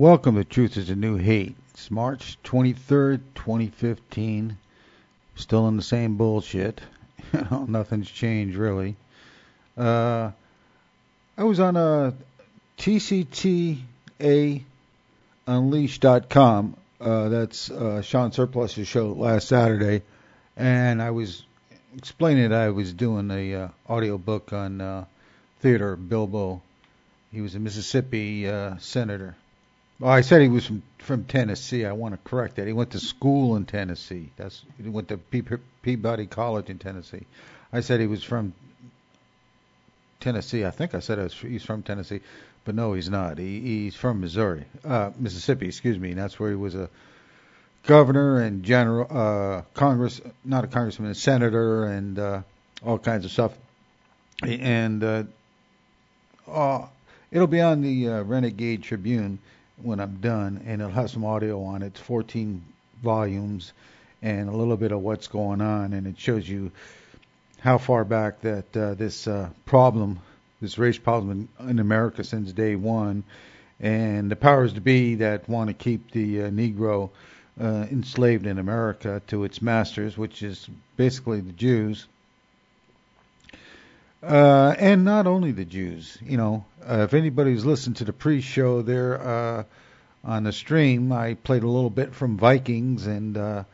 Welcome to Truth is a New Hate. It's March 23rd, 2015. Still in the same bullshit. Nothing's changed really. Uh, I was on a TCTAUnleashed.com. Uh, that's uh, Sean Surplus's show last Saturday, and I was explaining that I was doing a uh, audio book on uh, Theodore Bilbo. He was a Mississippi uh, senator. Well, I said he was from from Tennessee. I want to correct that. He went to school in Tennessee. That's he went to Peabody College in Tennessee. I said he was from Tennessee. I think I said was, he's from Tennessee, but no, he's not. He, he's from Missouri, uh, Mississippi. Excuse me. And that's where he was a governor and general, uh, Congress, not a congressman, a senator, and uh, all kinds of stuff. And uh, uh, it'll be on the uh, Renegade Tribune when I'm done, and it'll have some audio on it. It's 14 volumes and a little bit of what's going on, and it shows you how far back that uh, this uh, problem, this race problem in, in America since day one, and the powers to be that want to keep the uh, Negro uh, enslaved in America to its masters, which is basically the Jews. Uh, and not only the Jews, you know, uh, if anybody's listened to the pre-show there uh, on the stream, I played a little bit from Vikings, and uh,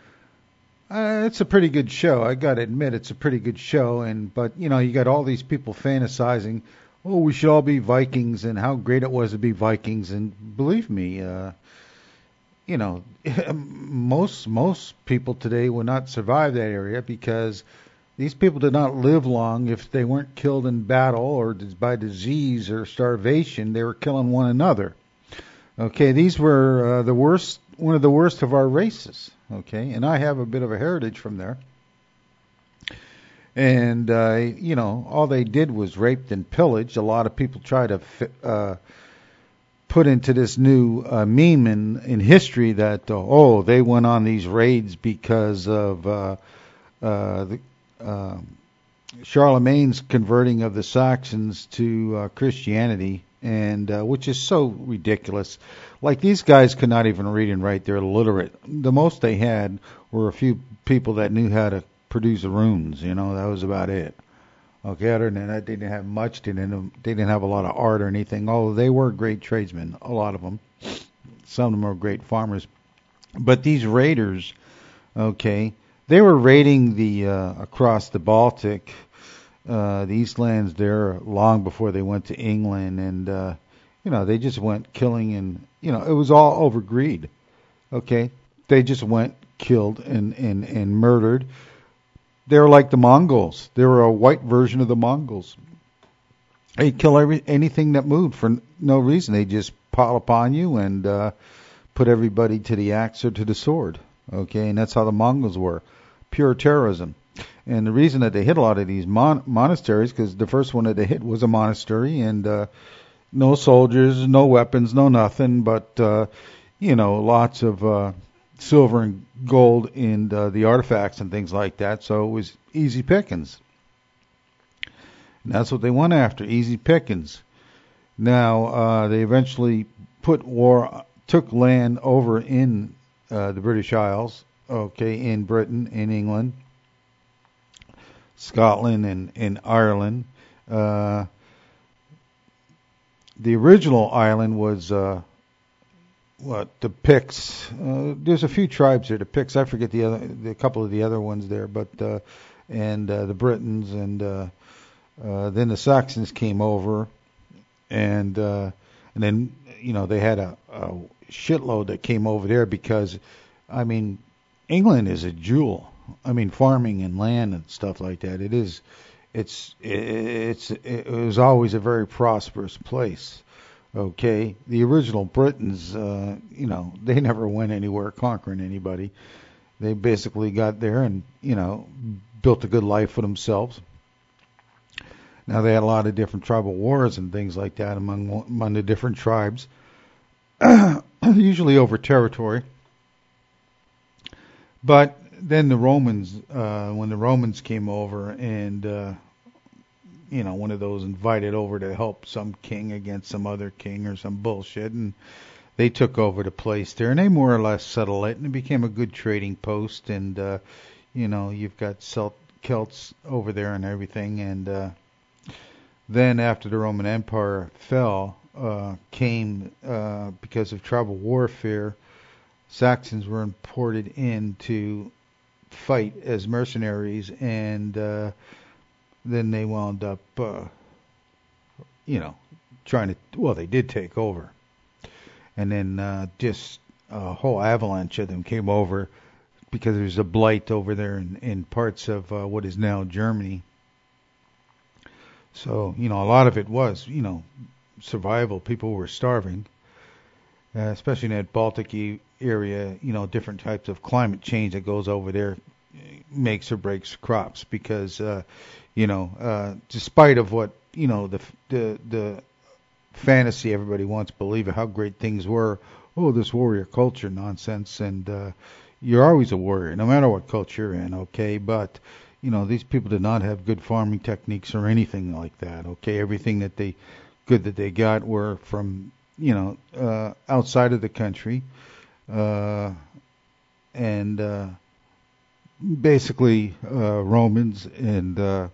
uh, it's a pretty good show. I got to admit, it's a pretty good show. And but you know, you got all these people fantasizing, oh, we should all be Vikings, and how great it was to be Vikings. And believe me, uh, you know, most most people today will not survive that area because these people did not live long if they weren't killed in battle or by disease or starvation. They were killing one another. Okay, these were uh, the worst, one of the worst of our races. Okay, and I have a bit of a heritage from there. And uh, you know, all they did was raped and pillaged. A lot of people try to uh, put into this new uh, meme in in history that uh, oh they went on these raids because of uh, uh, the uh, Charlemagne's converting of the Saxons to uh, Christianity, and uh, which is so ridiculous. Like these guys could not even read and write; they're illiterate. The most they had were a few people that knew how to produce runes. You know, that was about it. Okay, other than that, they didn't have much. They didn't. They didn't have a lot of art or anything. Although they were great tradesmen, a lot of them. Some of them were great farmers. But these raiders, okay, they were raiding the uh, across the Baltic, uh, the East lands there long before they went to England, and uh, you know they just went killing and you know it was all over greed. Okay, they just went killed and and and murdered. They were like the Mongols. They were a white version of the Mongols. They kill every anything that moved for no reason. They just pile upon you and uh, put everybody to the axe or to the sword. Okay, and that's how the Mongols were pure terrorism. And the reason that they hit a lot of these mon- monasteries, because the first one that they hit was a monastery, and uh, no soldiers, no weapons, no nothing, but uh, you know, lots of uh, silver and gold in uh, the artifacts and things like that. So it was easy pickings. And that's what they went after, easy pickings. Now uh, they eventually put war, took land over in uh, the British Isles, okay, in Britain, in England, Scotland, and in Ireland. Uh, the original island was uh, what the Picts. Uh, there's a few tribes there. The Picts. I forget the other, the couple of the other ones there, but uh, and uh, the Britons, and uh, uh, then the Saxons came over, and uh, and then you know they had a, a shitload that came over there because, I mean, England is a jewel. I mean, farming and land and stuff like that. It is, it's, it's, it was always a very prosperous place. Okay, the original Britons, uh, you know, they never went anywhere conquering anybody. They basically got there and you know built a good life for themselves. Now they had a lot of different tribal wars and things like that among among the different tribes, usually over territory. But then the Romans, uh, when the Romans came over and, uh, you know, one of those invited over to help some king against some other king or some bullshit, and they took over the place there, and they more or less settled it, and it became a good trading post. And uh, you know, you've got Celt- Celts over there and everything. And uh, then after the Roman Empire fell, uh, came uh, because of tribal warfare. Saxons were imported in to fight as mercenaries, and uh, then they wound up, uh, you know, trying to. Well, they did take over, and then uh, just a whole avalanche of them came over because there's a blight over there in, in parts of uh, what is now Germany. So you know, a lot of it was you know survival. People were starving, uh, especially in that Baltic area. You know, different types of climate change that goes over there makes or breaks crops because uh, you know, uh, despite of what you know the the the fantasy everybody wants to believe how great things were. Oh, this warrior culture nonsense, and uh, you're always a warrior, no matter what culture you're in. Okay, but you know these people did not have good farming techniques or anything like that. Okay, everything that they good that they got were from you know uh, outside of the country, uh, and uh, basically uh, Romans and uh,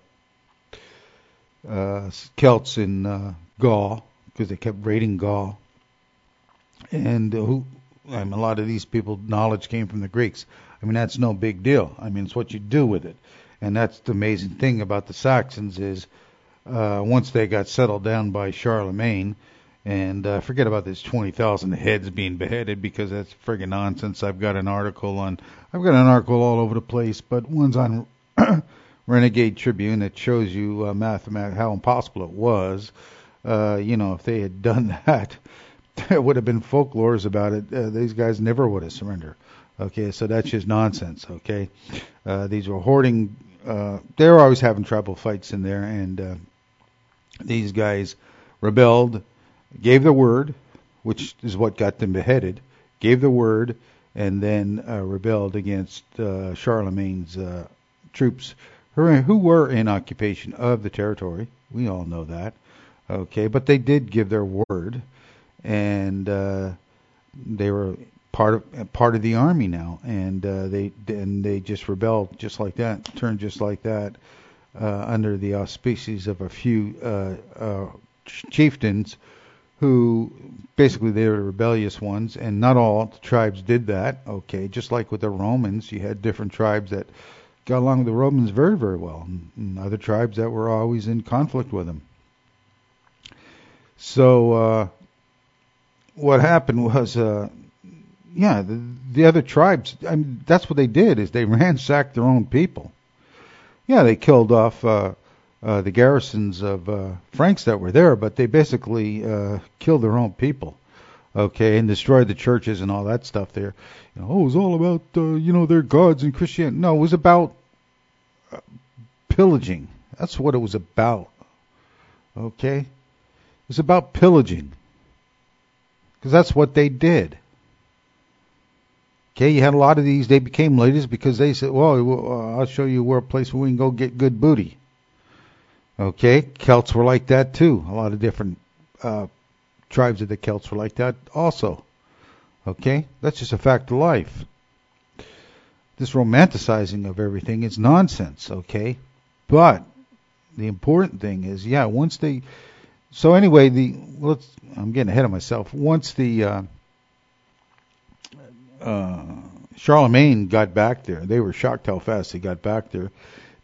uh, Celts in uh, Gaul because they kept raiding Gaul, and uh, who I mean, a lot of these people knowledge came from the Greeks. I mean that's no big deal. I mean it's what you do with it, and that's the amazing thing about the Saxons is uh, once they got settled down by Charlemagne. And uh, forget about this 20,000 heads being beheaded because that's friggin' nonsense. I've got an article on, I've got an article all over the place, but one's on Renegade Tribune that shows you uh, how impossible it was. Uh, you know, if they had done that, there would have been folklores about it. Uh, these guys never would have surrendered. Okay, so that's just nonsense. Okay, uh, these were hoarding. Uh, they were always having tribal fights in there, and uh, these guys rebelled, gave the word, which is what got them beheaded. Gave the word, and then uh, rebelled against uh, Charlemagne's uh, troops who were in occupation of the territory. We all know that. Okay, but they did give their word, and uh, they were part of part of the army now, and uh, they and they just rebelled just like that, turned just like that, uh, under the auspices of a few chieftains, who basically they were rebellious ones, and not all the tribes did that. Okay, just like with the Romans, you had different tribes that got along with the Romans very, very well, and, other tribes that were always in conflict with them. So uh, what happened was, uh, yeah, the, the other tribes. I mean, that's what they did is they ransacked their own people. Yeah, they killed off uh, the garrisons of uh, Franks that were there, but they basically uh, killed their own people okay, and destroyed the churches and all that stuff there. You know, oh, it was all about uh, you know their gods and Christianity. No, it was about uh, pillaging. That's what it was about. Okay, it was about pillaging because that's what they did. Okay, you had a lot of these. They became leaders because they said, "Well, uh, I'll show you where a place where we can go get good booty." Okay, Celts were like that too. A lot of different uh, tribes of the Celts were like that also. Okay? That's just a fact of life. This romanticizing of everything is nonsense, okay? But the important thing is, yeah, once they so anyway, the let's I'm getting ahead of myself. Once the uh, uh, Charlemagne got back there, they were shocked how fast he got back there,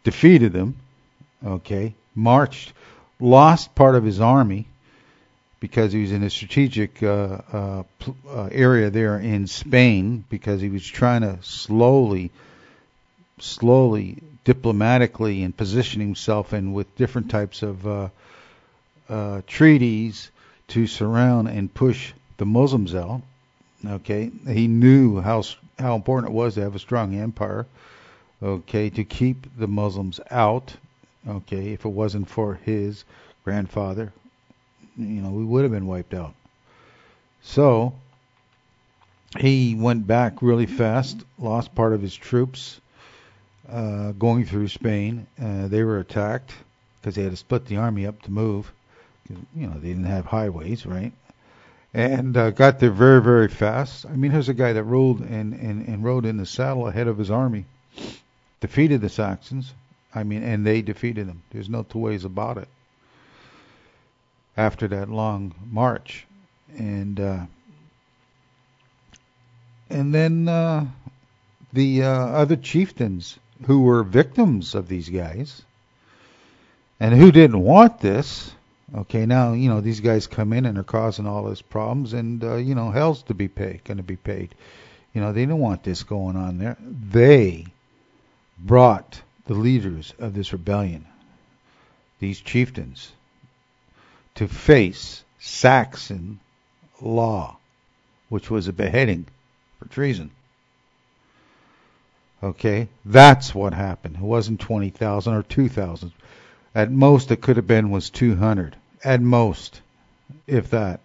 defeated them, okay, marched, lost part of his army, because he was in a strategic uh, uh, uh, area there in Spain because he was trying to slowly, slowly, diplomatically, and position himself in with different types of uh, uh, treaties to surround and push the Muslims out. Okay, he knew how how important it was to have a strong empire. Okay, to keep the Muslims out. Okay, if it wasn't for his grandfather you know, we would have been wiped out. So he went back really fast, lost part of his troops uh, going through Spain. Uh, they were attacked because they had to split the army up to move. You know, they didn't have highways, right? and uh, got there very, very fast. I mean, here's a guy that ruled and, and, and rode in the saddle ahead of his army, defeated the Saxons. I mean, and they defeated them. There's no two ways about it. After that long march, and uh, and then uh, the uh, other chieftains who were victims of these guys and who didn't want this. Okay, now you know these guys come in and are causing all these problems, and uh, you know hell's to be paid, going to be paid. You know they didn't want this going on there. They brought the leaders of this rebellion, these chieftains, to face Saxon law, which was a beheading for treason. Okay, that's what happened. It wasn't 20,000 or 2,000. At most, it could have been was 200. At most, if that.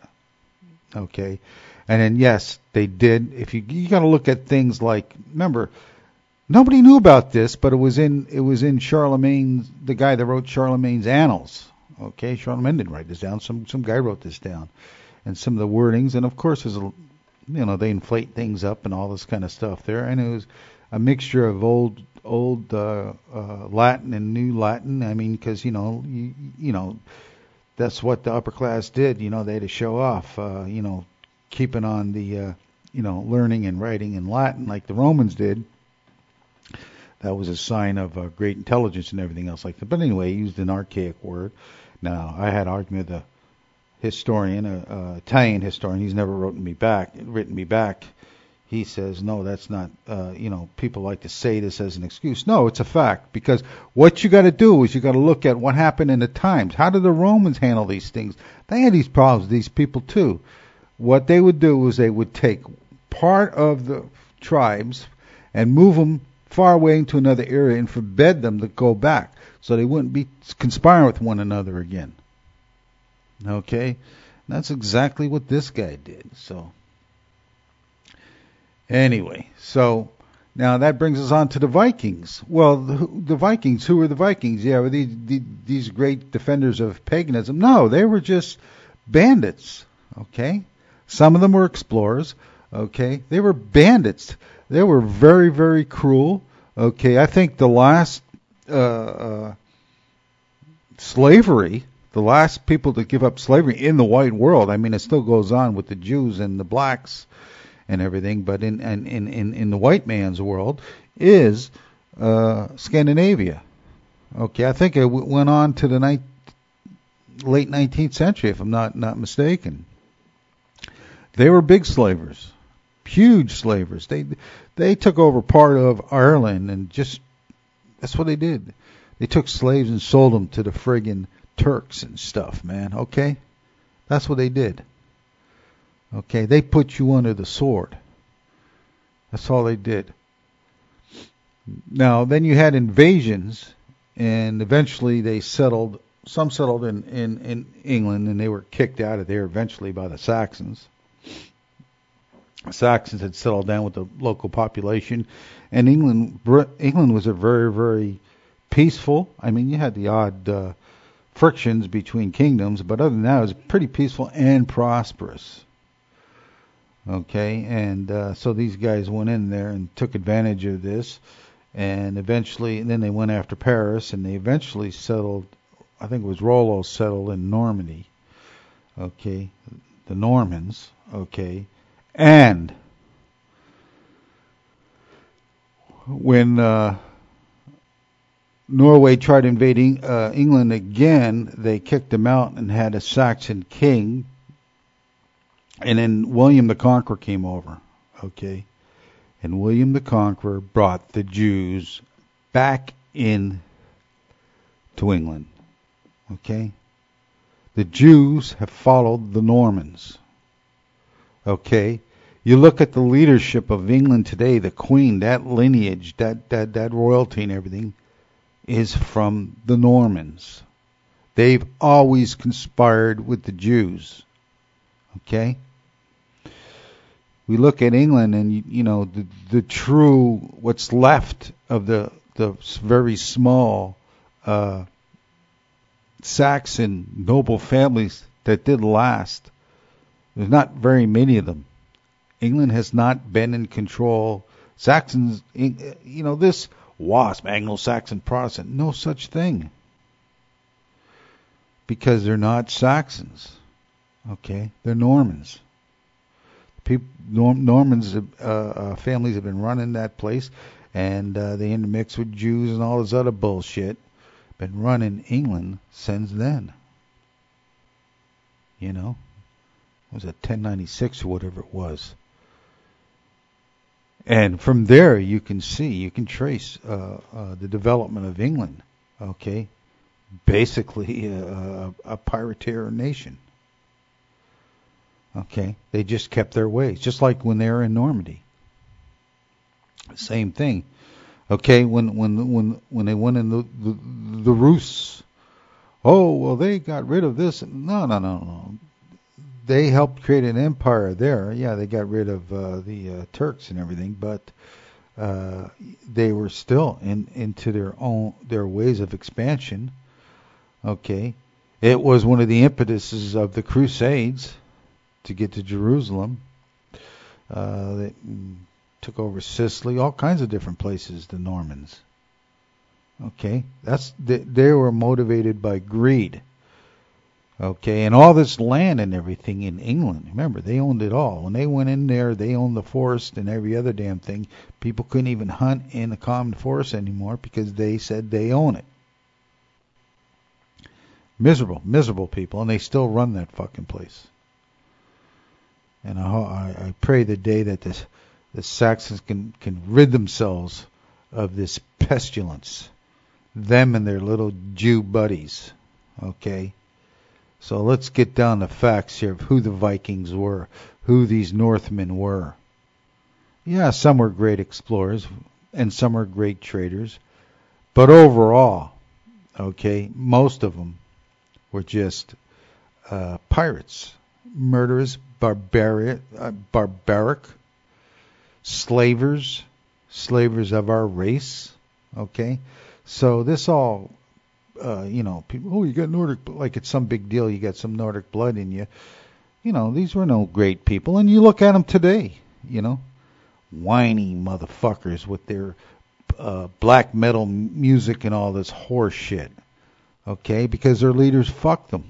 Okay, and then yes, they did. If you you got to look at things like remember, nobody knew about this, but it was in it was in Charlemagne's the guy that wrote Charlemagne's Annals. Okay, Charlemagne didn't write this down. Some some guy wrote this down, and some of the wordings, and of course, there's a you know they inflate things up and all this kind of stuff there, and it was a mixture of old old uh, uh, Latin and new Latin. I mean, because you know you, you know that's what the upper class did. You know, they had to show off. Uh, you know, keeping on the uh, you know learning and writing in Latin like the Romans did. That was a sign of uh, great intelligence and everything else like that. But anyway, he used an archaic word. Now, I had argument with a historian, a, a Italian historian. He's never written me back, written me back he says, no, that's not, uh, you know, people like to say this as an excuse. No, it's a fact because what you got to do is you got to look at what happened in the times. How did the Romans handle these things? They had these problems, these people too. What they would do is they would take part of the tribes and move them far away into another area and forbid them to go back so they wouldn't be conspiring with one another again. Okay? That's exactly what this guy did. So Anyway, so now that brings us on to the Vikings. Well, the, the Vikings, who were the Vikings? Yeah, were these, these great defenders of paganism? No, they were just bandits. Okay, some of them were explorers. Okay, they were bandits. They were very, very cruel. Okay, I think the last uh, uh, slavery, the last people to give up slavery in the white world. I mean, it still goes on with the Jews and the blacks and everything, but in in in in the white man's world is uh, Scandinavia. Okay, I think it w- went on to the late 19th century, if I'm not not mistaken. They were big slavers, huge slavers. They they took over part of Ireland and just that's what they did. They took slaves and sold them to the friggin' Turks and stuff, man. Okay, that's what they did. Okay, they put you under the sword. That's all they did. Now, then you had invasions, and eventually they settled. Some settled in, in, in England, and they were kicked out of there eventually by the Saxons. Saxons had settled down with the local population, and England England was a very very peaceful. I mean, you had the odd uh, frictions between kingdoms, but other than that, it was pretty peaceful and prosperous. Okay, and uh, so these guys went in there and took advantage of this, and eventually, and then they went after Paris, and they eventually settled. I think it was Rollo settled in Normandy. Okay, the Normans. Okay, and when uh, Norway tried invading uh, England again, they kicked them out and had a Saxon king and then William the Conqueror came over, okay? And William the Conqueror brought the Jews back in to England. Okay? The Jews have followed the Normans. Okay? You look at the leadership of England today, the Queen, that lineage, that, that, that royalty and everything is from the Normans. They've always conspired with the Jews. Okay? We look at England and, you know, the, the true, what's left of the, the very small uh, Saxon noble families that did last There's not very many of them. England has not been in control. Saxons, you know, this WASP, Anglo-Saxon Protestant, no such thing. Because they're not Saxons. Okay, they're Normans. People, Norm, Normans, uh, uh, families have been running that place, and uh, they intermix with Jews and all this other bullshit. Been running England since then. You know, was it 1096 or whatever it was. And from there, you can see, you can trace uh, uh, the development of England. Okay, basically a, a pirateer nation. Okay, they just kept their ways, just like when they were in Normandy. Same thing. Okay, when when when when they went in the the, the Rus, oh well, they got rid of this. No, no, no, no. They helped create an empire there. Yeah, they got rid of uh, the uh, Turks and everything, but uh, they were still in into their own their ways of expansion. Okay, it was one of the impetuses of the Crusades to get to Jerusalem. Uh, they took over Sicily, all kinds of different places. The Normans. Okay, that's they, they were motivated by greed. Okay, and all this land and everything in England. Remember, they owned it all. When they went in there, they owned the forest and every other damn thing. People couldn't even hunt in the common forest anymore because they said they own it. Miserable, miserable people, and they still run that fucking place. And I, I pray the day that the, the Saxons can, can rid themselves of this pestilence. Them and their little Jew buddies. Okay? So let's get down to facts here of who the Vikings were, who these Northmen were. Yeah, some were great explorers and some were great traders. But overall, okay, most of them were just uh, pirates, murderers, barbaric, uh, barbaric slavers, slavers of our race. Okay, so this all, uh, you know, people. Oh, you got Nordic, like it's some big deal. You got some Nordic blood in you. You know, these were no great people, and you look at them today. You know, whiny motherfuckers with their uh, black metal music and all this horse shit. Okay, because their leaders fucked them.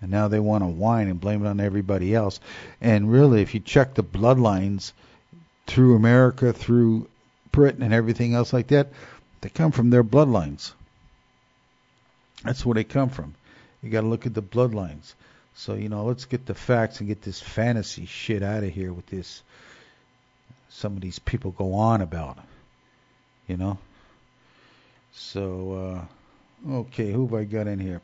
And now they want to whine and blame it on everybody else. And really, if you check the bloodlines through America, through Britain, and everything else like that, they come from their bloodlines. That's where they come from. You got to look at the bloodlines. So you know, let's get the facts and get this fantasy shit out of here with this. Some of these people go on about, you know. So uh, okay, who have I got in here?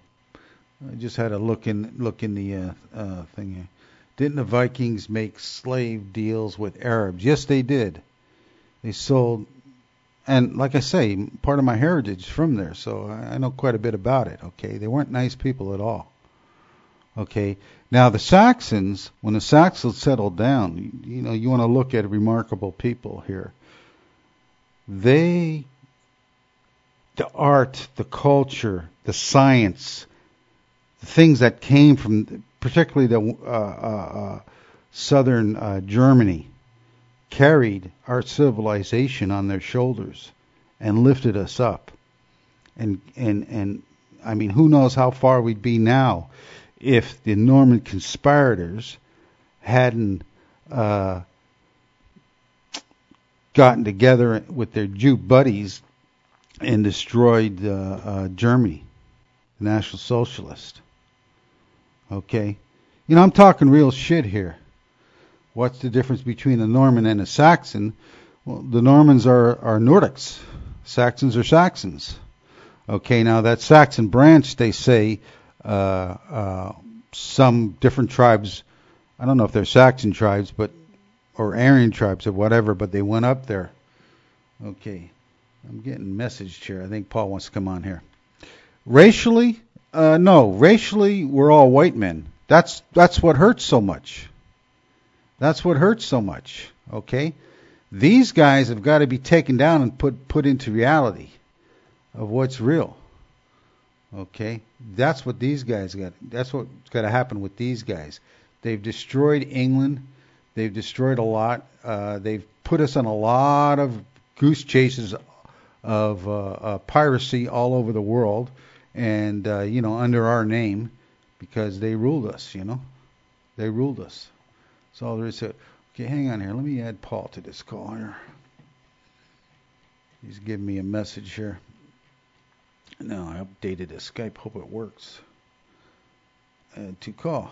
I just had a look in look in the uh, uh, thing here. Didn't the Vikings make slave deals with Arabs? Yes, they did. They sold, and like I say, part of my heritage is from there, so I know quite a bit about it. Okay, they weren't nice people at all. Okay, now the Saxons, when the Saxons settled down, you, know, you want to look at remarkable people here. They, the art, the culture, the science, the things that came from, particularly the uh, uh, uh, southern uh, Germany, carried our civilization on their shoulders and lifted us up. And and and I mean, who knows how far we'd be now if the Norman conspirators hadn't uh, gotten together with their Jew buddies and destroyed uh, uh, Germany, the National Socialist. Okay? You know, I'm talking real shit here. What's the difference between a Norman and a Saxon? Well, the Normans are, are Nordics. Saxons are Saxons. Okay, now that Saxon branch, they say uh, uh, some different tribes, I don't know if they're Saxon tribes, but or Aryan tribes or whatever, but they went up there. Okay, I'm getting messaged here. I think Paul wants to come on here. Racially, uh, no, racially, we're all white men. That's that's what hurts so much. That's what hurts so much. Okay, these guys have got to be taken down and put put into reality of what's real. Okay, that's what these guys got. That's what's got to happen with these guys. They've destroyed England. They've destroyed a lot. Uh, they've put us on a lot of goose chases of uh, uh, piracy all over the world, and uh, you know under our name because they ruled us. You know, they ruled us. That's all there is to it. Okay, hang on here. Let me add Paul to this call here. He's giving me a message here. Now I updated the Skype. Hope it works. Add to call.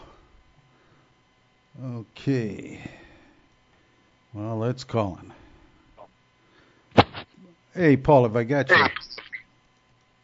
Okay. Well, let's call him. Hey, Paul, have I got you?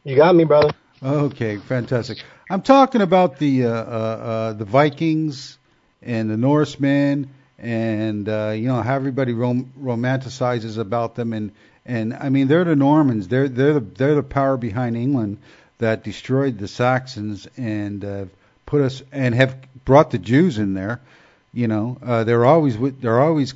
You got me, brother. Okay, fantastic. I'm talking about the uh, uh, uh, the Vikings and the Norsemen, and uh, you know how everybody rom- romanticizes about them, and and I mean they're the Normans. They're they're the they're the power behind England that destroyed the Saxons and uh, put us and have brought the Jews in there. You know, uh, they're always with, they're always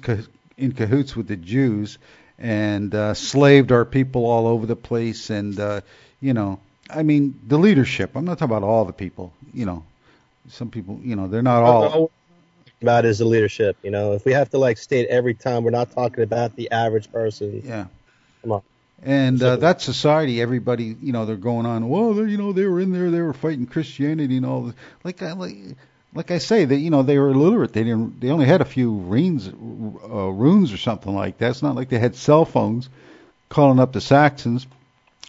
in cahoots with the Jews and uh, slaved our people all over the place. And uh, you know, I mean, the leadership. I'm not talking about all the people. You know, some people. You know, they're not all. About is the leadership. You know, if we have to like state every time, we're not talking about the average person. Yeah. Come on. And uh, that society, everybody, you know, they're going on. Well, you know, they were in there, they were fighting Christianity and all this. Like, I, like, like I say, that you know, they were illiterate. They didn't. They only had a few runes, uh, runes or something like that. It's not like they had cell phones calling up the Saxons,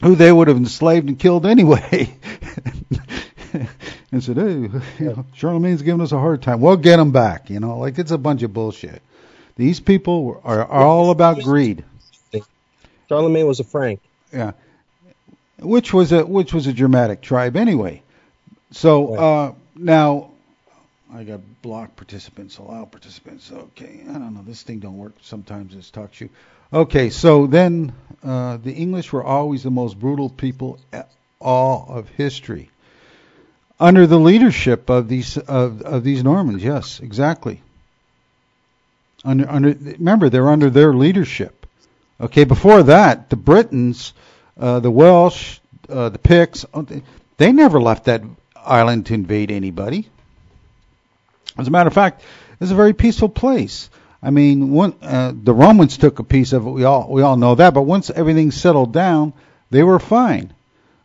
who they would have enslaved and killed anyway. and said, "Hey, you know, Charlemagne's giving us a hard time. We'll get him back." You know, like it's a bunch of bullshit. These people are, are all about greed. Charlemagne was a Frank. Yeah, which was a which was a Germanic tribe anyway. So uh, now I got block participants, allow participants. Okay, I don't know. This thing don't work sometimes. it's talk show. Okay, so then uh, the English were always the most brutal people at all of history, under the leadership of these of, of these Normans. Yes, exactly. Under under remember they're under their leadership. Okay, before that, the Britons, uh, the Welsh, uh, the Picts, uh, they never left that island to invade anybody. As a matter of fact, it's a very peaceful place. I mean, one, uh, the Romans took a piece of it. We all we all know that. But once everything settled down, they were fine.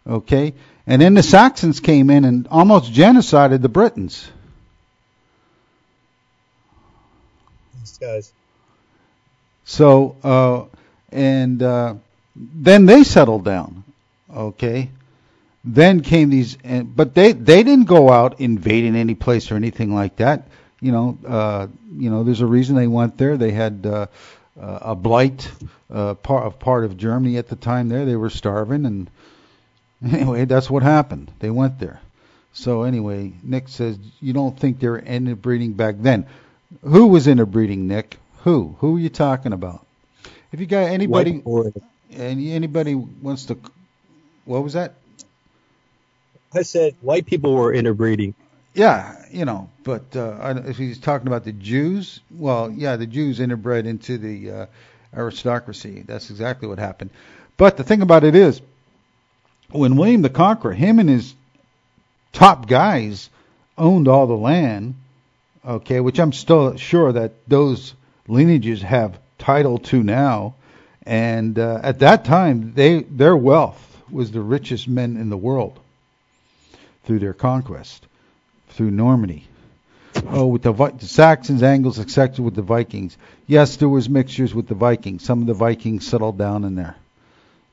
Okay, and then the Saxons came in and almost genocided the Britons. These guys. So, uh, and uh, then they settled down. Okay. Then came these, but they they didn't go out invading any place or anything like that. You know, uh, you know, there's a reason they went there. They had uh, uh, a blight uh, part of part of Germany at the time. There, they were starving, and anyway, that's what happened. They went there. So anyway, Nick says you don't think they were interbreeding back then. Who was interbreeding, Nick? Who? Who are you talking about? If you got anybody, any anybody wants to, what was that? I said white people were interbreeding. Yeah, you know, but uh, if he's talking about the Jews, well, yeah, the Jews interbred into the uh, aristocracy. That's exactly what happened. But the thing about it is, when William the Conqueror, him and his top guys owned all the land, okay, which I'm still sure that those lineages have title to now. And uh, at that time, they their wealth was the richest men in the world through their conquest, through Normandy. Oh, with the, the Saxons, Angles, etc., with the Vikings. Yes, there was mixtures with the Vikings. Some of the Vikings settled down in there.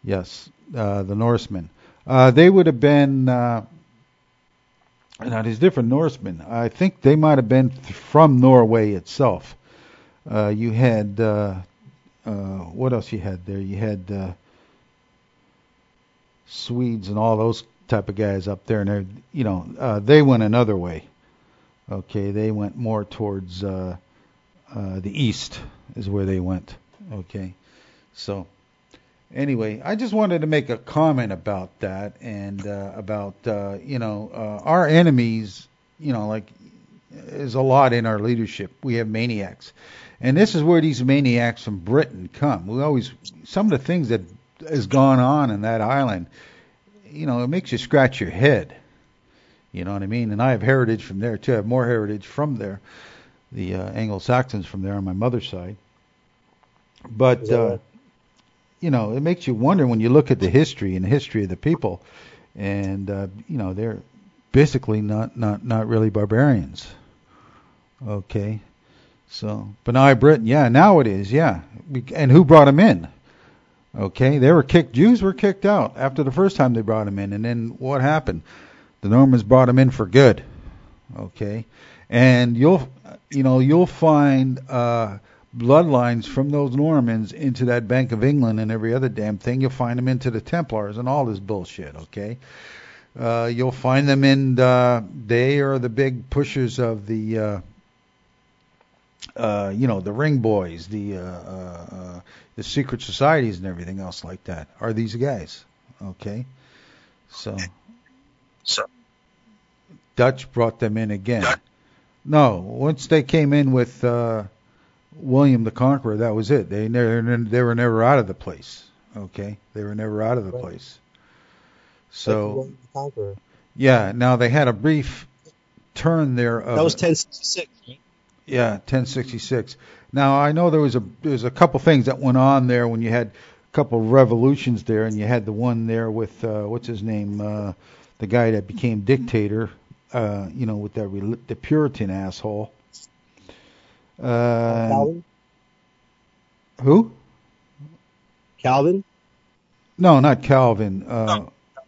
Yes, uh, the Norsemen. Uh, they would have been. Uh, now, there's different Norsemen. I think they might have been from Norway itself. Uh, you had uh, uh, what else? You had there? You had uh, Swedes and all those type of guys up there, and you know they went another way. Okay, they went more towards the east is where they went. Okay, so anyway, I just wanted to make a comment about that and uh, about uh, you know uh, our enemies. You know, like is a lot in our leadership. We have maniacs, and this is where these maniacs from Britain come. We always some of the things that has gone on in that island you know, it makes you scratch your head. You know what I mean? And I have heritage from there too. I have more heritage from there, the uh, Anglo-Saxons from there on my mother's side. But uh, right? You know, it makes you wonder when you look at the history and the history of the people, and uh, you know, they're basically not not not really barbarians. Okay, so B'nai Britain, yeah, now it is, yeah. And who brought them in? Okay, they were kicked. Jews were kicked out after the first time they brought them in, and then what happened? The Normans brought them in for good. Okay, and you'll you know you'll find uh, bloodlines from those Normans into that Bank of England and every other damn thing. You'll find them into the Templars and all this bullshit. Okay, uh, you'll find them in. Uh, they are the big pushers of the. Uh, uh, you know the ring boys, the uh, uh, uh, the secret societies, and everything else like that are these guys. Okay, so So Dutch brought them in again. No, once they came in with uh, William the Conqueror, that was it. They never they were never out of the place. Okay, they were never out of the Right. place. So the yeah, now they had a brief turn there. Of, That was 1066. right? Yeah, 1066. Now I know there was a there's a couple things that went on there when you had a couple of revolutions there, and you had the one there with uh, what's his name, uh, the guy that became dictator, uh, you know, with that rel- the Puritan asshole. Uh, Calvin. who? Calvin. No, not Calvin. Uh,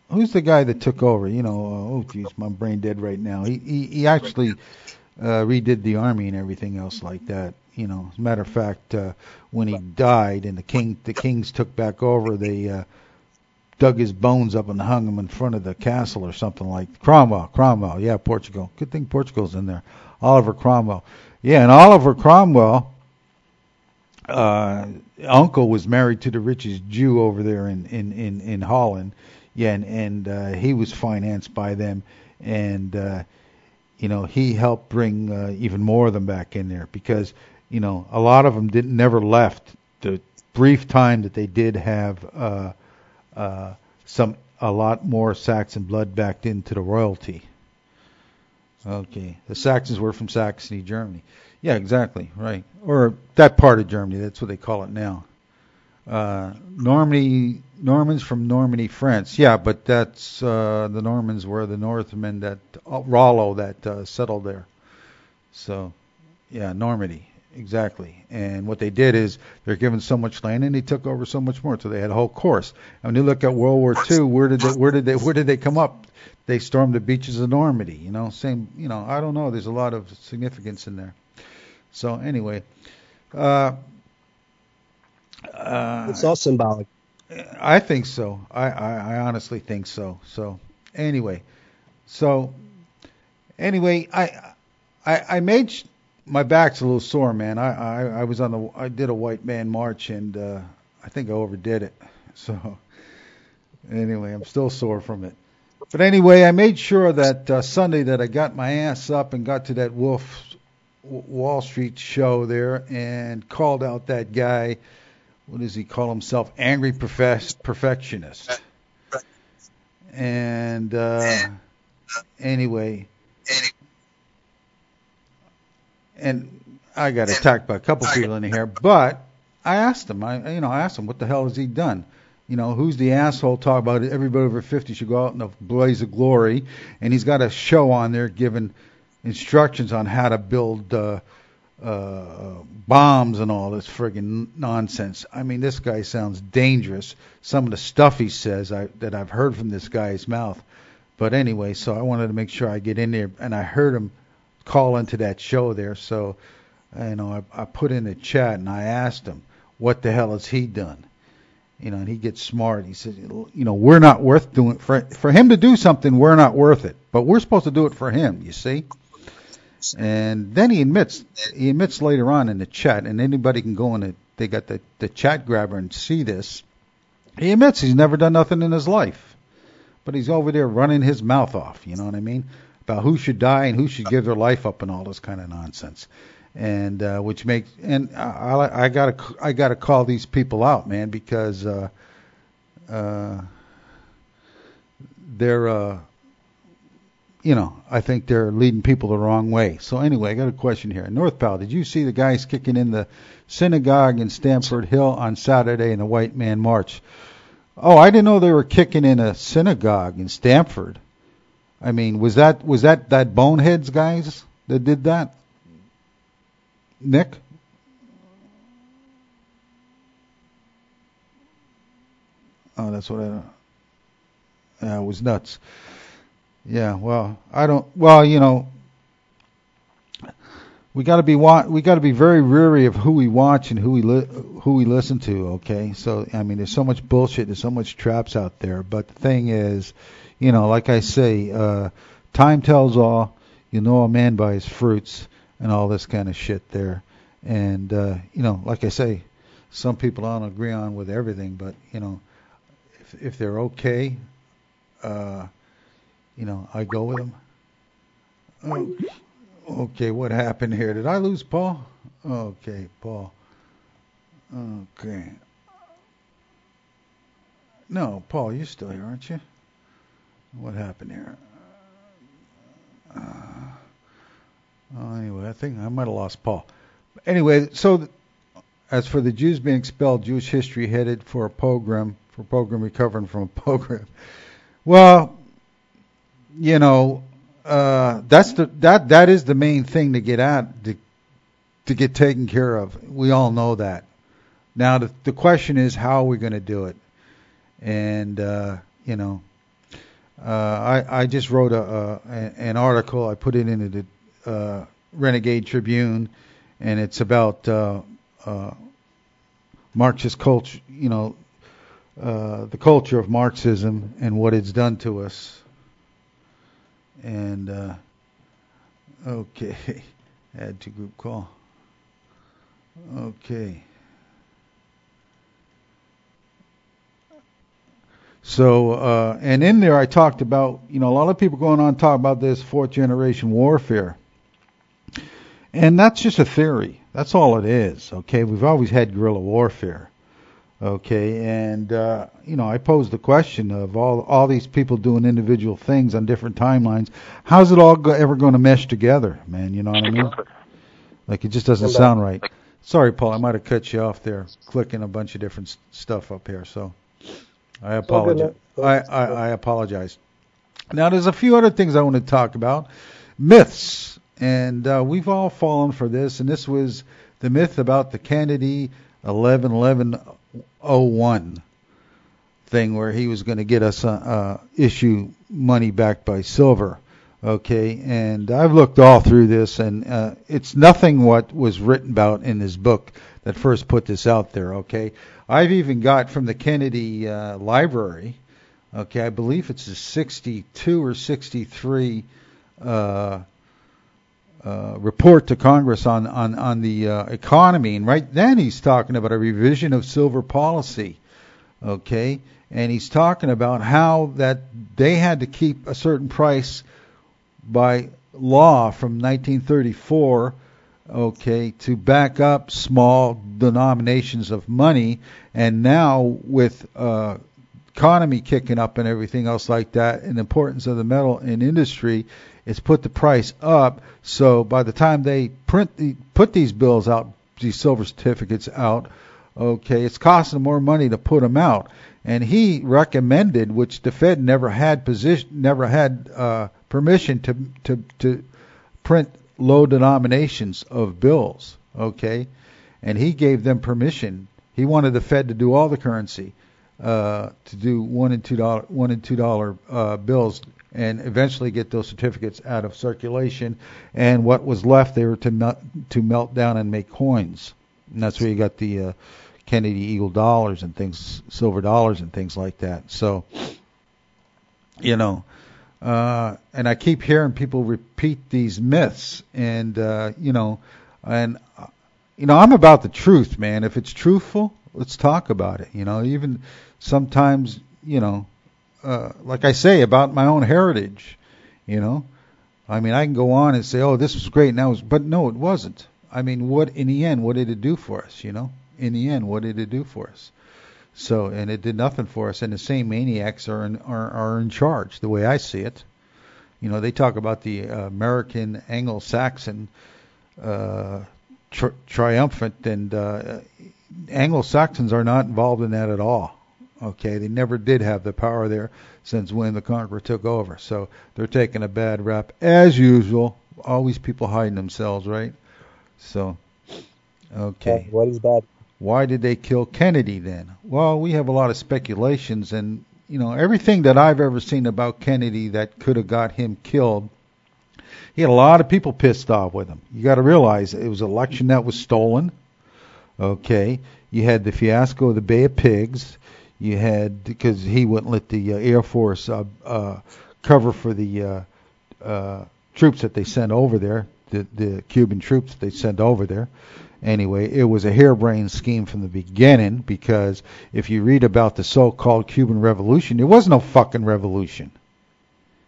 who's the guy that took over? You know, uh, oh geez, my brain dead right now. He he, he actually uh, redid the army and everything else like that. You know, as a matter of fact, uh, when he died and the king the kings took back over, they uh, dug his bones up and hung him in front of the castle or something like Cromwell. Cromwell, yeah, Portugal. Good thing Portugal's in there. Oliver Cromwell. Yeah, and Oliver Cromwell uh, uncle was married to the richest Jew over there in in in, in Holland. Yeah, and, and uh, he was financed by them, and uh, you know he helped bring uh, even more of them back in there because you know a lot of them didn't never left the brief time that they did have uh, uh, some a lot more Saxon blood backed into the royalty. Okay, the Saxons were from Saxony, Germany. Yeah, exactly, right. Or that part of Germany, that's what they call it now. Uh, Normandy, Normans from Normandy, France. Yeah, but that's uh, the Normans were the Northmen that uh, Rollo that uh, settled there. So, yeah, Normandy, exactly. And what they did is they're given so much land and they took over so much more, so they had a whole course. And when you look at World War II, where did they, where did they, where did they come up? They stormed the beaches of Normandy. You know, same. You know, I don't know. There's a lot of significance in there. So anyway, uh, uh, It's all symbolic. I think so. I, I, I honestly think so. So anyway, so anyway, I I, I made my back's a little sore, man. I, I I was on the I did a white man march and uh, I think I overdid it. So anyway, I'm still sore from it. But anyway, I made sure that uh, Sunday that I got my ass up and got to that Wolf Wall Street show there and called out that guy. What does he call himself? Angry perfes- perfectionist. And uh, anyway, and I got attacked by a couple people in here, but I asked him. I you know I asked him what the hell has he done? You know who's the asshole? Talk about it. Everybody over 50 should go out in a blaze of glory, and he's got a show on there giving instructions on how to build uh, uh, bombs and all this friggin' nonsense. I mean, this guy sounds dangerous. Some of the stuff he says I, that I've heard from this guy's mouth. But anyway, so I wanted to make sure I get in there, and I heard him call into that show there. So, you know, I, I put in a chat and I asked him, what the hell has he done? You know, and he gets smart. He says, you know, we're not worth doing for for him to do something. We're not worth it, but we're supposed to do it for him. You see. And then he admits he admits later on in the chat, and anybody can go in it. They got the the chat grabber and see this. He admits he's never done nothing in his life, but he's over there running his mouth off. You know what I mean? About who should die and who should give their life up and all this kind of nonsense. And uh, which makes and I, I, I gotta I gotta call these people out, man, because uh, uh, they're uh, you know, I think they're leading people the wrong way. So anyway, I got a question here. North Pal, did you see the guys kicking in the synagogue in Stamford Hill on Saturday in the White Man March? Oh, I didn't know they were kicking in a synagogue in Stamford. I mean, was that was that that boneheads guys that did that? Nick? Oh, that's what I. Yeah, it was nuts. Yeah, well, I don't. Well, you know, we got to be wa- we got to be very weary of who we watch and who we li- who we listen to. Okay, so I mean, there's so much bullshit, there's so much traps out there. But the thing is, you know, like I say, uh, time tells all. You know a man by his fruits and all this kind of shit there. And uh, you know, like I say, some people I don't agree on with everything, but you know, if if they're okay, uh, you know, I go with them. Oh, okay, what happened here? Did I lose Paul? Okay, Paul. Okay. No, Paul, you're still here, aren't you? What happened here? Uh, anyway, I think I might have lost Paul. Anyway, so th- as for the Jews being expelled, Jewish history headed for a pogrom, for pogrom recovering from a pogrom. Well, you know, uh, that's the that that is the main thing to get at to to get taken care of. We all know that. Now the the question is how are we going to do it? And uh, you know, uh, I I just wrote a, a an article. I put it into the uh, Renegade Tribune, and it's about uh, uh, Marxist culture. You know, uh, the culture of Marxism and what it's done to us. And uh, okay, add to group call. Okay. So, uh, and in there I talked about, you know, a lot of people going on talk about this fourth generation warfare. And that's just a theory. That's all it is. Okay. We've always had guerrilla warfare. Okay. And, uh, you know, I posed the question of all, all these people doing individual things on different timelines. How's it all go, ever going to mesh together, man? You know what I mean? Like it just doesn't sound right. Sorry, Paul. I might have cut you off there, clicking a bunch of different stuff up here. So I apologize. I, I, I apologize. Now, there's a few other things I want to talk about. Myths. And uh, we've all fallen for this. And this was the myth about the Kennedy 111101 thing where he was going to get us uh, uh, issue money backed by silver. Okay, and I've looked all through this, and uh, it's nothing what was written about in this book that first put this out there. Okay, I've even got from the Kennedy uh, Library. Okay, I believe it's a 62 or 63 uh, uh, report to Congress on on on the uh, economy, and right then he's talking about a revision of silver policy. Okay, and he's talking about how that they had to keep a certain price by law from 1934 okay to back up small denominations of money. And now with uh economy kicking up and everything else like that and the importance of the metal in industry it's put the price up. So by the time they print the put these bills out these silver certificates out okay it's costing more money to put them out. And he recommended which the fed never had position never had uh permission to to to print low denominations of bills okay? And he gave them permission. He wanted the fed to do all the currency uh to do one and two dollar one and two dollar uh bills and eventually get those certificates out of circulation. And what was left they were to melt, to melt down and make coins. And that's where you got the uh Kennedy Eagle dollars and things silver dollars and things like that. So you know uh, and I keep hearing people repeat these myths, and uh, you know, and uh, you know, I'm about the truth, man. If it's truthful, let's talk about it. You know, even sometimes, you know, uh, like I say about my own heritage, you know, I mean, I can go on and say, oh, this was great, now, but no, it wasn't. I mean, what in the end, what did it do for us? You know, in the end, what did it do for us? So, and it did nothing for us. And the same maniacs are in, are are in charge, the way I see it. You know, they talk about the uh, American Anglo-Saxon uh, tri- triumphant, and uh, Anglo-Saxons are not involved in that at all. Okay, they never did have the power there since when the conqueror took over. So they're taking a bad rap as usual. Always people hiding themselves, right? So, okay. What is bad? Why did they kill Kennedy then? Well, we have a lot of speculations, and you know everything that I've ever seen about Kennedy that could have got him killed. He had a lot of people pissed off with him. You got to realize it was an election that was stolen. Okay, you had the fiasco of the Bay of Pigs. You had because he wouldn't let the uh, Air Force uh, uh, cover for the uh, uh, troops that they sent over there, the, the Cuban troops they sent over there. Anyway, it was a harebrained scheme from the beginning because if you read about the so-called Cuban Revolution, there was no fucking revolution.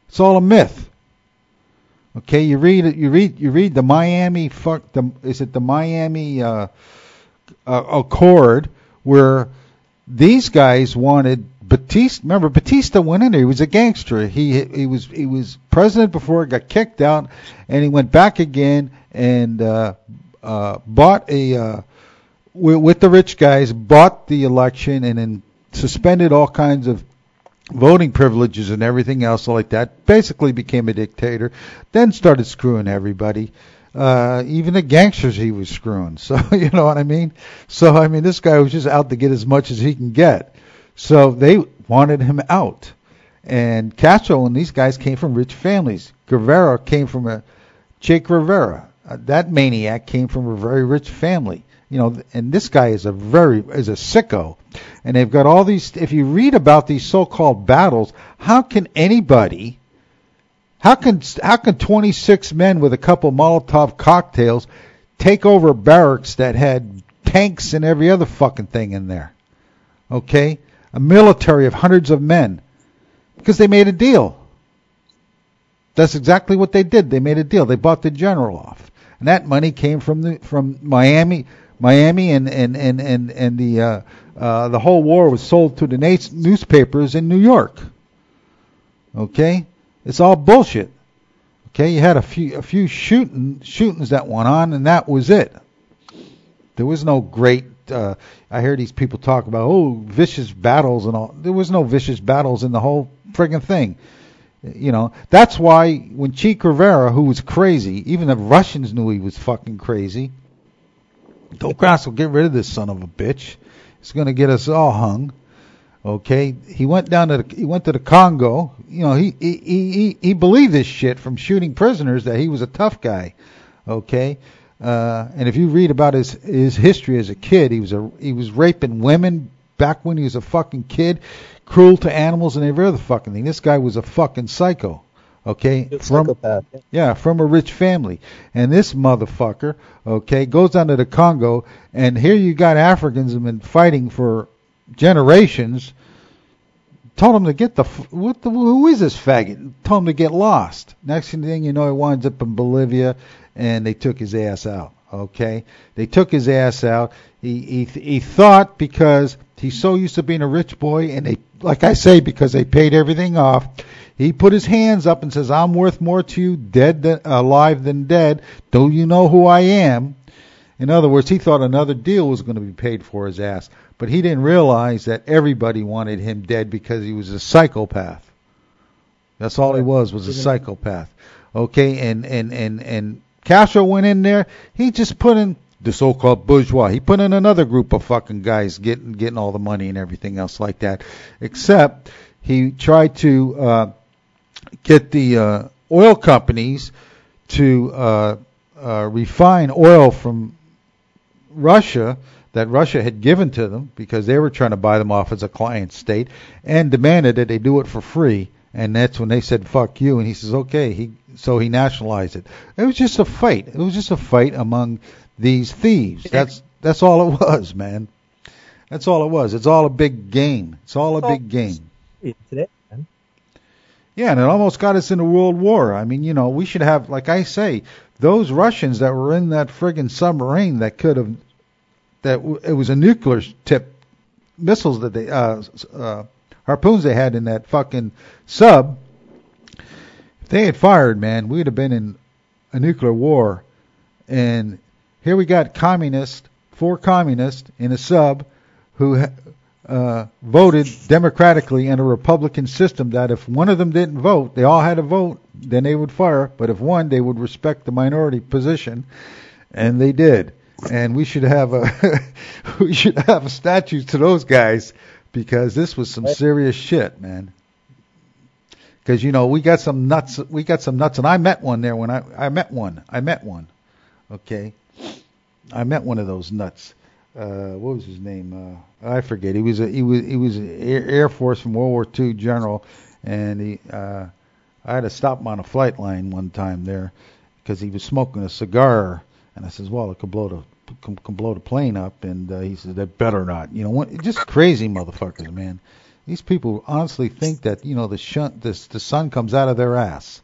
It's all a myth. Okay, you read it. You read. You read the Miami. Fuck. The is it the Miami uh, uh, Accord where these guys wanted Batista. Remember, Batista went in there. He was a gangster. He he was he was president before he got kicked out, and he went back again and uh, uh, bought a uh, with, with the rich guys, bought the election, and then suspended all kinds of voting privileges and everything else like that. Basically became a dictator. Then started screwing everybody. Uh, even the gangsters he was screwing. So you know what I mean. So I mean this guy was just out to get as much as he can get. So they wanted him out. And Castro and these guys came from rich families. Guevara came from a Che Guevara. Uh, that maniac came from a very rich family. You know, and this guy is a very is a sicko. And they've got all these. If you read about these so-called battles, how can anybody how can how can 26 men with a couple Molotov cocktails take over barracks that had tanks and every other fucking thing in there? Okay, a military of hundreds of men because they made a deal. That's exactly what they did. They made a deal. They bought the general off, and that money came from the from Miami, Miami, and and and and and the uh, uh, the whole war was sold to the newspapers in New York. Okay, it's all bullshit. Okay, you had a few a few shooting shootings that went on, and that was it. There was no great. Uh, I hear these people talk about oh vicious battles and all. There was no vicious battles in the whole friggin' thing. You know that's why when Che Guevara, who was crazy, even the Russians knew he was fucking crazy. Don't Castro get rid of this son of a bitch. It's going to get us all hung. Okay, he went down to the, he went to the Congo. You know, he, he he he believed this shit from shooting prisoners that he was a tough guy. Okay, uh, and if you read about his his history as a kid, he was a he was raping women back when he was a fucking kid, cruel to animals and every other fucking thing. This guy was a fucking psycho. Okay, from psychopath. yeah, from a rich family, and this motherfucker, okay, goes down to the Congo, and here you got Africans have been fighting for generations told him to get the what the who is this faggot? Told him to get lost. Next thing you know, he winds up in Bolivia, and they took his ass out. Okay, they took his ass out. He he he thought because he's so used to being a rich boy, and they like I say because they paid everything off. He put his hands up and says, "I'm worth more to you dead than alive than dead. Don't you know who I am?" In other words, he thought another deal was going to be paid for his ass. But he didn't realize that everybody wanted him dead because he was a psychopath. That's all he was was a psychopath. Okay, and and and and Castro went in there. He just put in the so-called bourgeois. He put in another group of fucking guys getting getting all the money and everything else like that. Except he tried to uh, get the uh, oil companies to uh, uh, refine oil from Russia that Russia had given to them because they were trying to buy them off as a client state and demanded that they do it for free. And that's when they said "fuck you," and he says, "Okay." He so he nationalized it. It was just a fight. It was just a fight among these thieves. That's that's all it was, man. That's all it was. It's all a big game. It's all a big game. Today, yeah, and it almost got us into World War. I mean, you know, we should have, like I say, those Russians that were in that friggin' submarine that could have that w- it was a nuclear tip missiles that they uh, uh, harpoons they had in that fucking sub. If they had fired, man, we'd have been in a nuclear war. And here we got communists, four communists in a sub who uh, voted democratically in a Republican system that if one of them didn't vote, they all had to vote, then they would fire. But if one, they would respect the minority position, and they did. And we should have a we should have a statue to those guys because this was some serious shit, man. Because you know we got some nuts, we got some nuts, and I met one there when I I met one, I met one, okay, I met one of those nuts uh, what was his name? Uh, I forget. He was a he was he was an Air, Force from World War II general, and he uh, I had to stop him on a flight line one time there because he was smoking a cigar, and I says, well, it could blow the can, can blow the plane up, and uh, he says that better not. You know, what, just crazy motherfuckers, man. These people honestly think that you know the shunt this the sun comes out of their ass.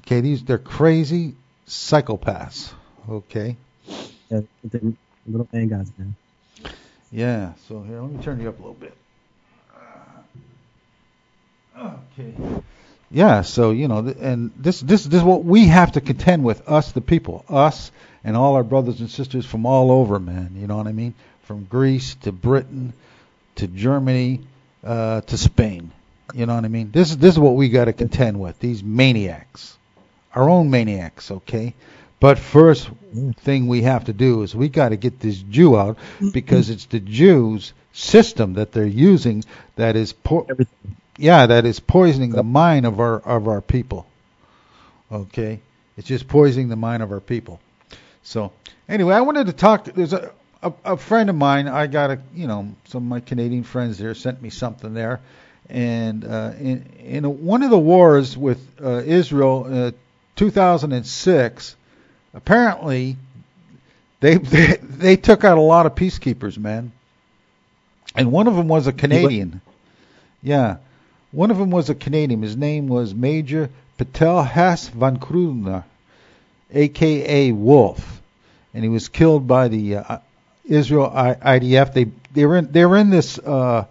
Okay, these they're crazy psychopaths. Okay. Yeah, little man gods, man. Yeah. So here, let me turn you up a little bit. Okay. Yeah. So you know, and this this this is what we have to contend with us, the people, us, and all our brothers and sisters from all over, man. You know what I mean? From Greece to Britain to Germany uh, to Spain. You know what I mean? This is this is what we got to contend with. These maniacs, our own maniacs. Okay. But first thing we have to do is we got to get this Jew out because it's the Jews system that they're using that is po- yeah that is poisoning the mind of our of our people. Okay, it's just poisoning the mind of our people. So anyway, I wanted to talk. There's a a, a friend of mine. I got a you know some of my Canadian friends there sent me something there, and uh, in in a, one of the wars with uh, Israel, uh, 2006 apparently they, they they took out a lot of peacekeepers, man. And one of them was a Canadian. Yeah, one of them was a Canadian. His name was Major Paeta Hess-von Kruedener, aka Wolf, and he was killed by the uh, Israel IDF. They they were in, they were in this uh,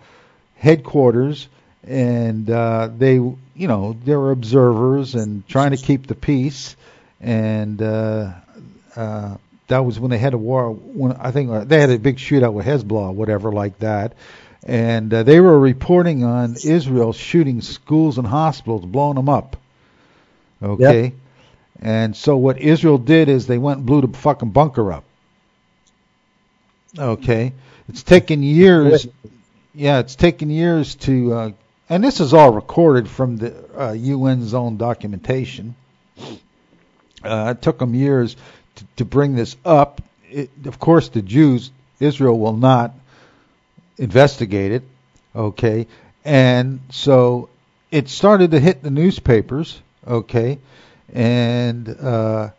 headquarters, and uh, they you know they were observers and trying to keep the peace and uh, uh, that was when they had a war. When I think uh, they had a big shootout with Hezbollah, or whatever like that, and uh, they were reporting on Israel shooting schools and hospitals, blowing them up. Okay, yep. and so what Israel did is they went and blew the fucking bunker up. Okay, it's taken years. Yeah, it's taken years to, uh, and this is all recorded from the uh, UN's own documentation. Uh, it took them years to, to bring this up. It, of course, the Jews, Israel will not investigate it. Okay, and so it started to hit the newspapers. Okay, and uh,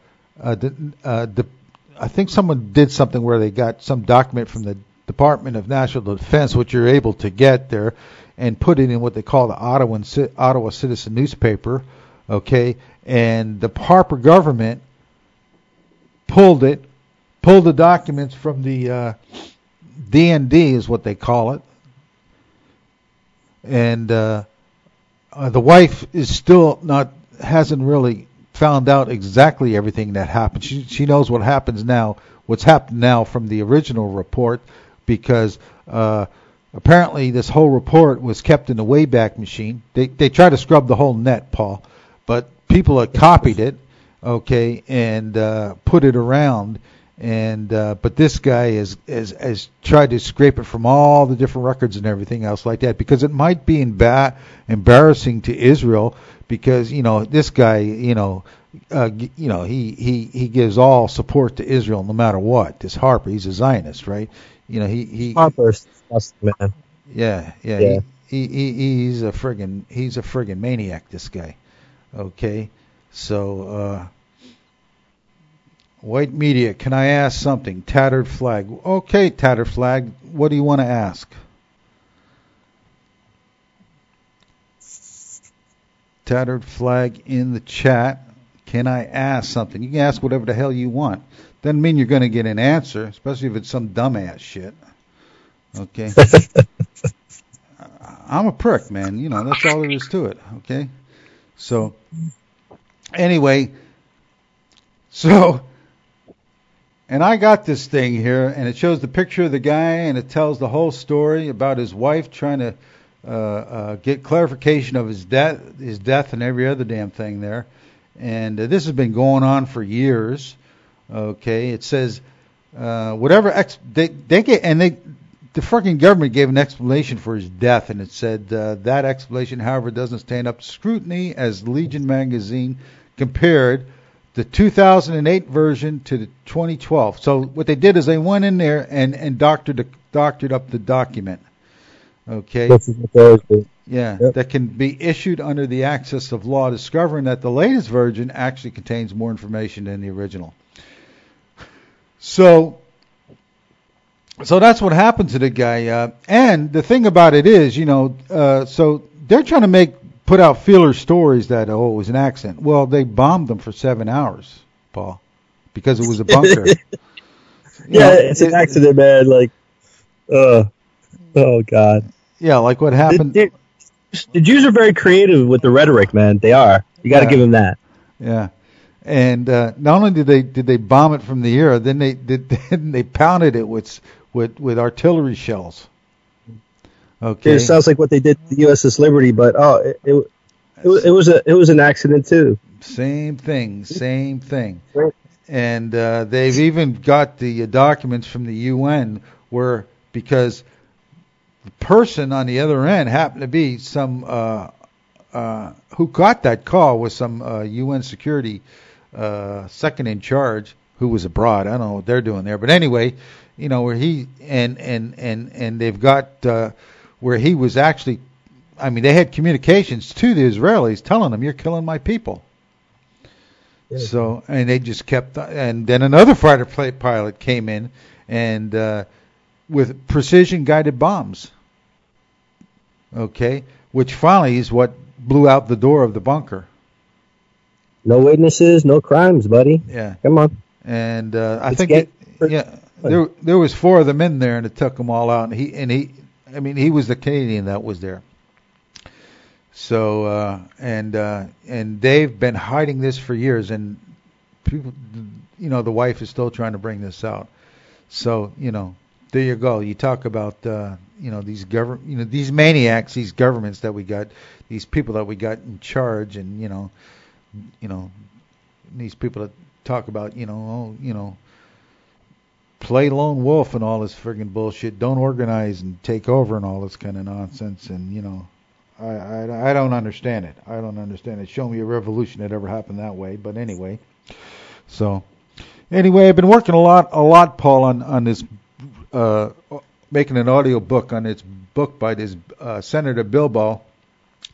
uh, the, uh, the I think someone did something where they got some document from the Department of National Defense, which you're able to get there, and put it in what they call the Ottawa Ottawa Citizen newspaper. Okay, and the Harper government pulled it, pulled the documents from the uh, DND is what they call it, and uh, uh, the wife is still not hasn't really found out exactly everything that happened. She she knows what happens now, what's happened now from the original report, because uh, apparently this whole report was kept in the Wayback Machine. They they try to scrub the whole net, Paul, but people have copied it, okay, and uh, put it around. And uh, but this guy has, has has tried to scrape it from all the different records and everything else like that because it might be emba- embarrassing to Israel because you know this guy you know uh, you know he he he gives all support to Israel no matter what. This Harper, he's a Zionist, right? You know he he Harper's man. Yeah, yeah, yeah. He, he, he he's a friggin' he's a friggin' maniac. This guy. Okay, so uh, white media, can I ask something? Tattered flag. Okay, tattered flag. What do you want to ask? Tattered flag in the chat. Can I ask something? You can ask whatever the hell you want. Doesn't mean you're going to get an answer, especially if it's some dumbass shit. Okay. I'm a prick, man. You know, that's all there is to it. Okay. So, anyway, so and I got this thing here, and it shows the picture of the guy, and it tells the whole story about his wife trying to uh, uh, get clarification of his death, his death, and every other damn thing there. And uh, this has been going on for years. Okay, it says uh, whatever ex- they they get, and they the fucking government gave an explanation for his death, and it said uh, that explanation, however, doesn't stand up to scrutiny, as Legion magazine compared the 2008 version to the 2012. So what they did is they went in there and and doctored doctored up the document. Okay. This is what they always do. Yeah, Yep. that can be issued under the access of law, discovering that the latest version actually contains more information than the original. So, so that's what happened to the guy. Uh, and the thing about it is, you know, uh, so they're trying to make put out feeler stories that oh it was an accident. Well, they bombed them for seven hours, Paul, because it was a bunker. Yeah, know, it's an accident, man. Like, uh, oh god. Yeah, like what The, happened. the- the Jews are very creative with the rhetoric, man. They are. You got to Yeah. give them that. Yeah, and uh, not only did they did they bomb it from the air, then they did then they pounded it with with with artillery shells. Okay. It sounds like what they did to the USS Liberty, but oh, it, it, it, was- it was a it was an accident too. Same thing, same thing. And uh, they've even got the uh, documents from the UN where because the person on the other end happened to be some uh, uh, who got that call was some uh, UN security uh, second in charge who was abroad. I don't know what they're doing there, but anyway, you know where he and and and and they've got uh, where he was actually. I mean, they had communications to the Israelis telling them, "You're killing my people." Yeah. So and they just kept, and then another fighter pilot came in and uh, with precision guided bombs. Okay, which finally is what blew out the door of the bunker. No witnesses, no crimes, buddy. Yeah, Come on. and uh, I It's think it, yeah, there there was four of them in there, and it took them all out. And he and he, I mean, he was the Canadian that was there. So uh, and uh, and they've been hiding this for years, and people, you know, the wife is still trying to bring this out. So you know, there you go. You talk about uh, you know these govern, you know these maniacs, these governments that we got, these people that we got in charge, and you know, you know, these people that talk about you know, oh, you know, play lone wolf and all this friggin' bullshit. Don't organize and take over and all this kind of nonsense. And you know, I, I I don't understand it. I don't understand it. Show me a revolution that ever happened that way. But anyway, so anyway, I've been working a lot, a lot, Paul, on on this, uh, making an audio book on this book by this uh, Senator Bilbo,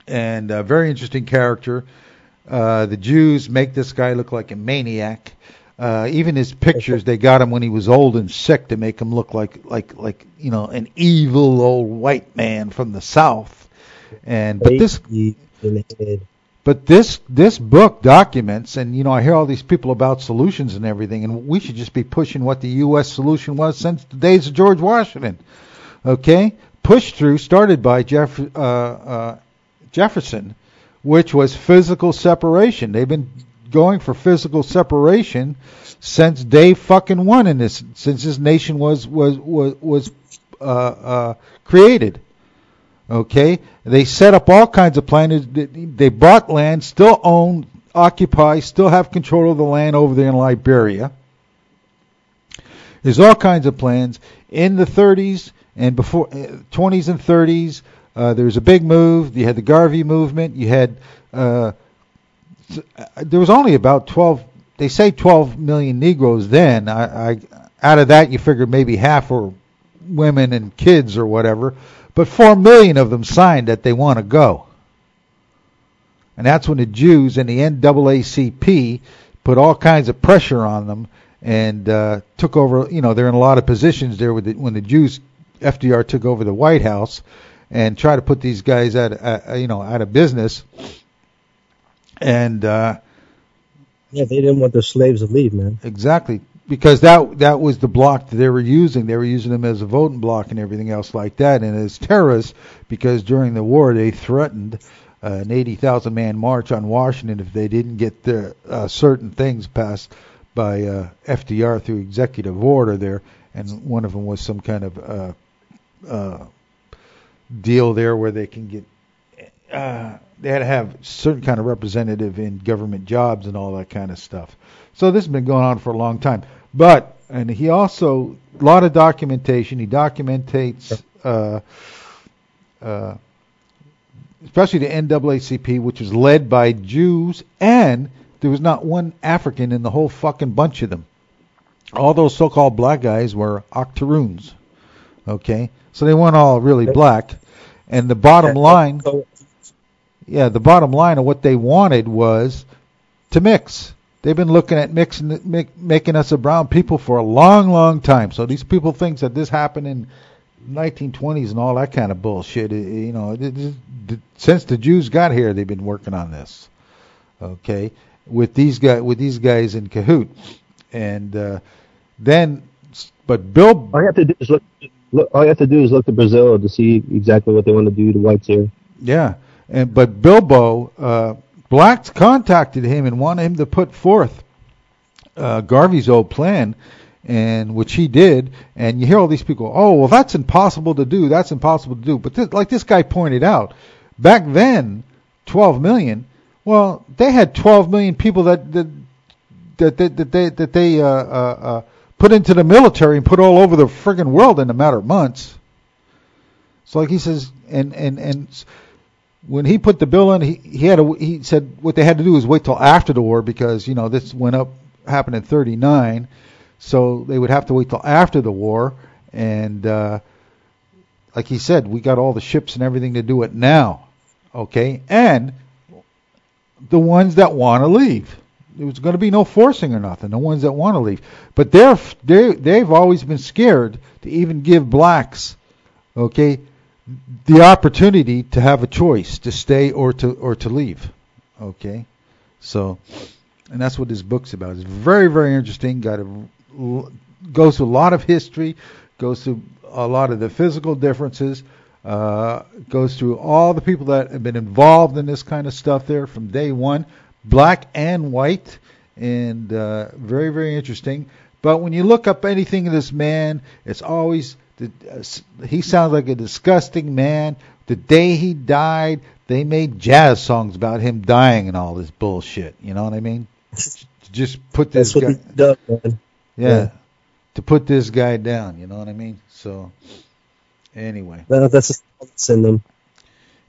and a very interesting character. Uh, the Jews make this guy look like a maniac. Uh, even his pictures, they got him when he was old and sick to make him look like like like you know an evil old white man from the south. And but this but this this book documents, and you know, I hear all these people about solutions and everything, and we should just be pushing what the U.S. solution was since the days of George Washington. Okay, pushed through, started by Jeff, uh, uh, Jefferson, which was physical separation. They've been going for physical separation since day fucking one in this, since this nation was was was was uh, uh, created. Okay, they set up all kinds of plans. They- bought land, still own, occupy, still have control of the land over there in Liberia. There's all kinds of plans in the 30s and before uh, 20s and 30s. Uh, there was a big move. You had the Garvey movement. You had uh, uh, there was only about 12. They say 12 million Negroes then. I, I out of that you figured maybe half were women and kids or whatever. But four million of them signed that they want to go. And that's when the Jews and the NAACP put all kinds of pressure on them and uh, took over. You know, they're in a lot of positions there with the, when the Jews, FDR took over the White House and tried to put these guys out, uh, you know, out of business. And uh, Yeah, they didn't want their slaves to leave, man. Exactly, because that that was the block that they were using. They were using them as a voting block and everything else like that, and as terrorists, because during the war they threatened uh, an 80,000 man march on Washington if they didn't get the uh, certain things passed by uh, FDR through executive order there, and one of them was some kind of uh, uh, deal there where they can get. Uh, they had to have certain kind of representative in government jobs and all that kind of stuff. So this has been going on for a long time. But and he also a lot of documentation. He documentates. Uh, uh, especially the NAACP, which was led by Jews, and there was not one African in the whole fucking bunch of them. All those so-called black guys were octoroons. Okay, so they weren't all really black. And the bottom line, yeah, the bottom line of what they wanted was to mix. They've been looking at mixing, make, making us a brown people for a long, long time. So these people think that this happened in 1920s and all that kind of bullshit. You know, it, it, it, since the Jews got here, they've been working on this. Okay, with these guys, with these guys in cahoot, and uh, then, but Bill. All you have to do is look, look. All you have to do is look to Brazil to see exactly what they want to do to whites here. Yeah, and but Bilbo, uh, blacks contacted him and wanted him to put forth uh, Garvey's old plan and which he did, and you hear all these people, oh, well, that's impossible to do, that's impossible to do. But th- like this guy pointed out, back then, 12 million, well, they had 12 million people that that that, that, that they that they uh, uh, uh, put into the military and put all over the friggin' world in a matter of months. So like he says, and and and when he put the bill in, he he had a, he said what they had to do is wait till after the war because you know this went up happened in 39 so they would have to wait till after the war, and uh, like he said, we got all the ships and everything to do it now. Okay, and the ones that want to leave. There was going to be no forcing or nothing. The ones that want to leave, but they're they they've always been scared to even give blacks, okay, the opportunity to have a choice to stay or to or to leave. Okay, so and that's what this book's about. It's very very interesting. Got a goes through a lot of history, goes through a lot of the physical differences, uh, goes through all the people that have been involved in this kind of stuff there from day one, black and white, and uh, very, very interesting. But when you look up anything of this man, it's always the, uh, he sounds like a disgusting man. The day he died, they made jazz songs about him dying and all this bullshit. You know what I mean? Just put this guy. Man. Yeah, Yeah. To put this guy down, you know what I mean? So, anyway, That, that's just in them.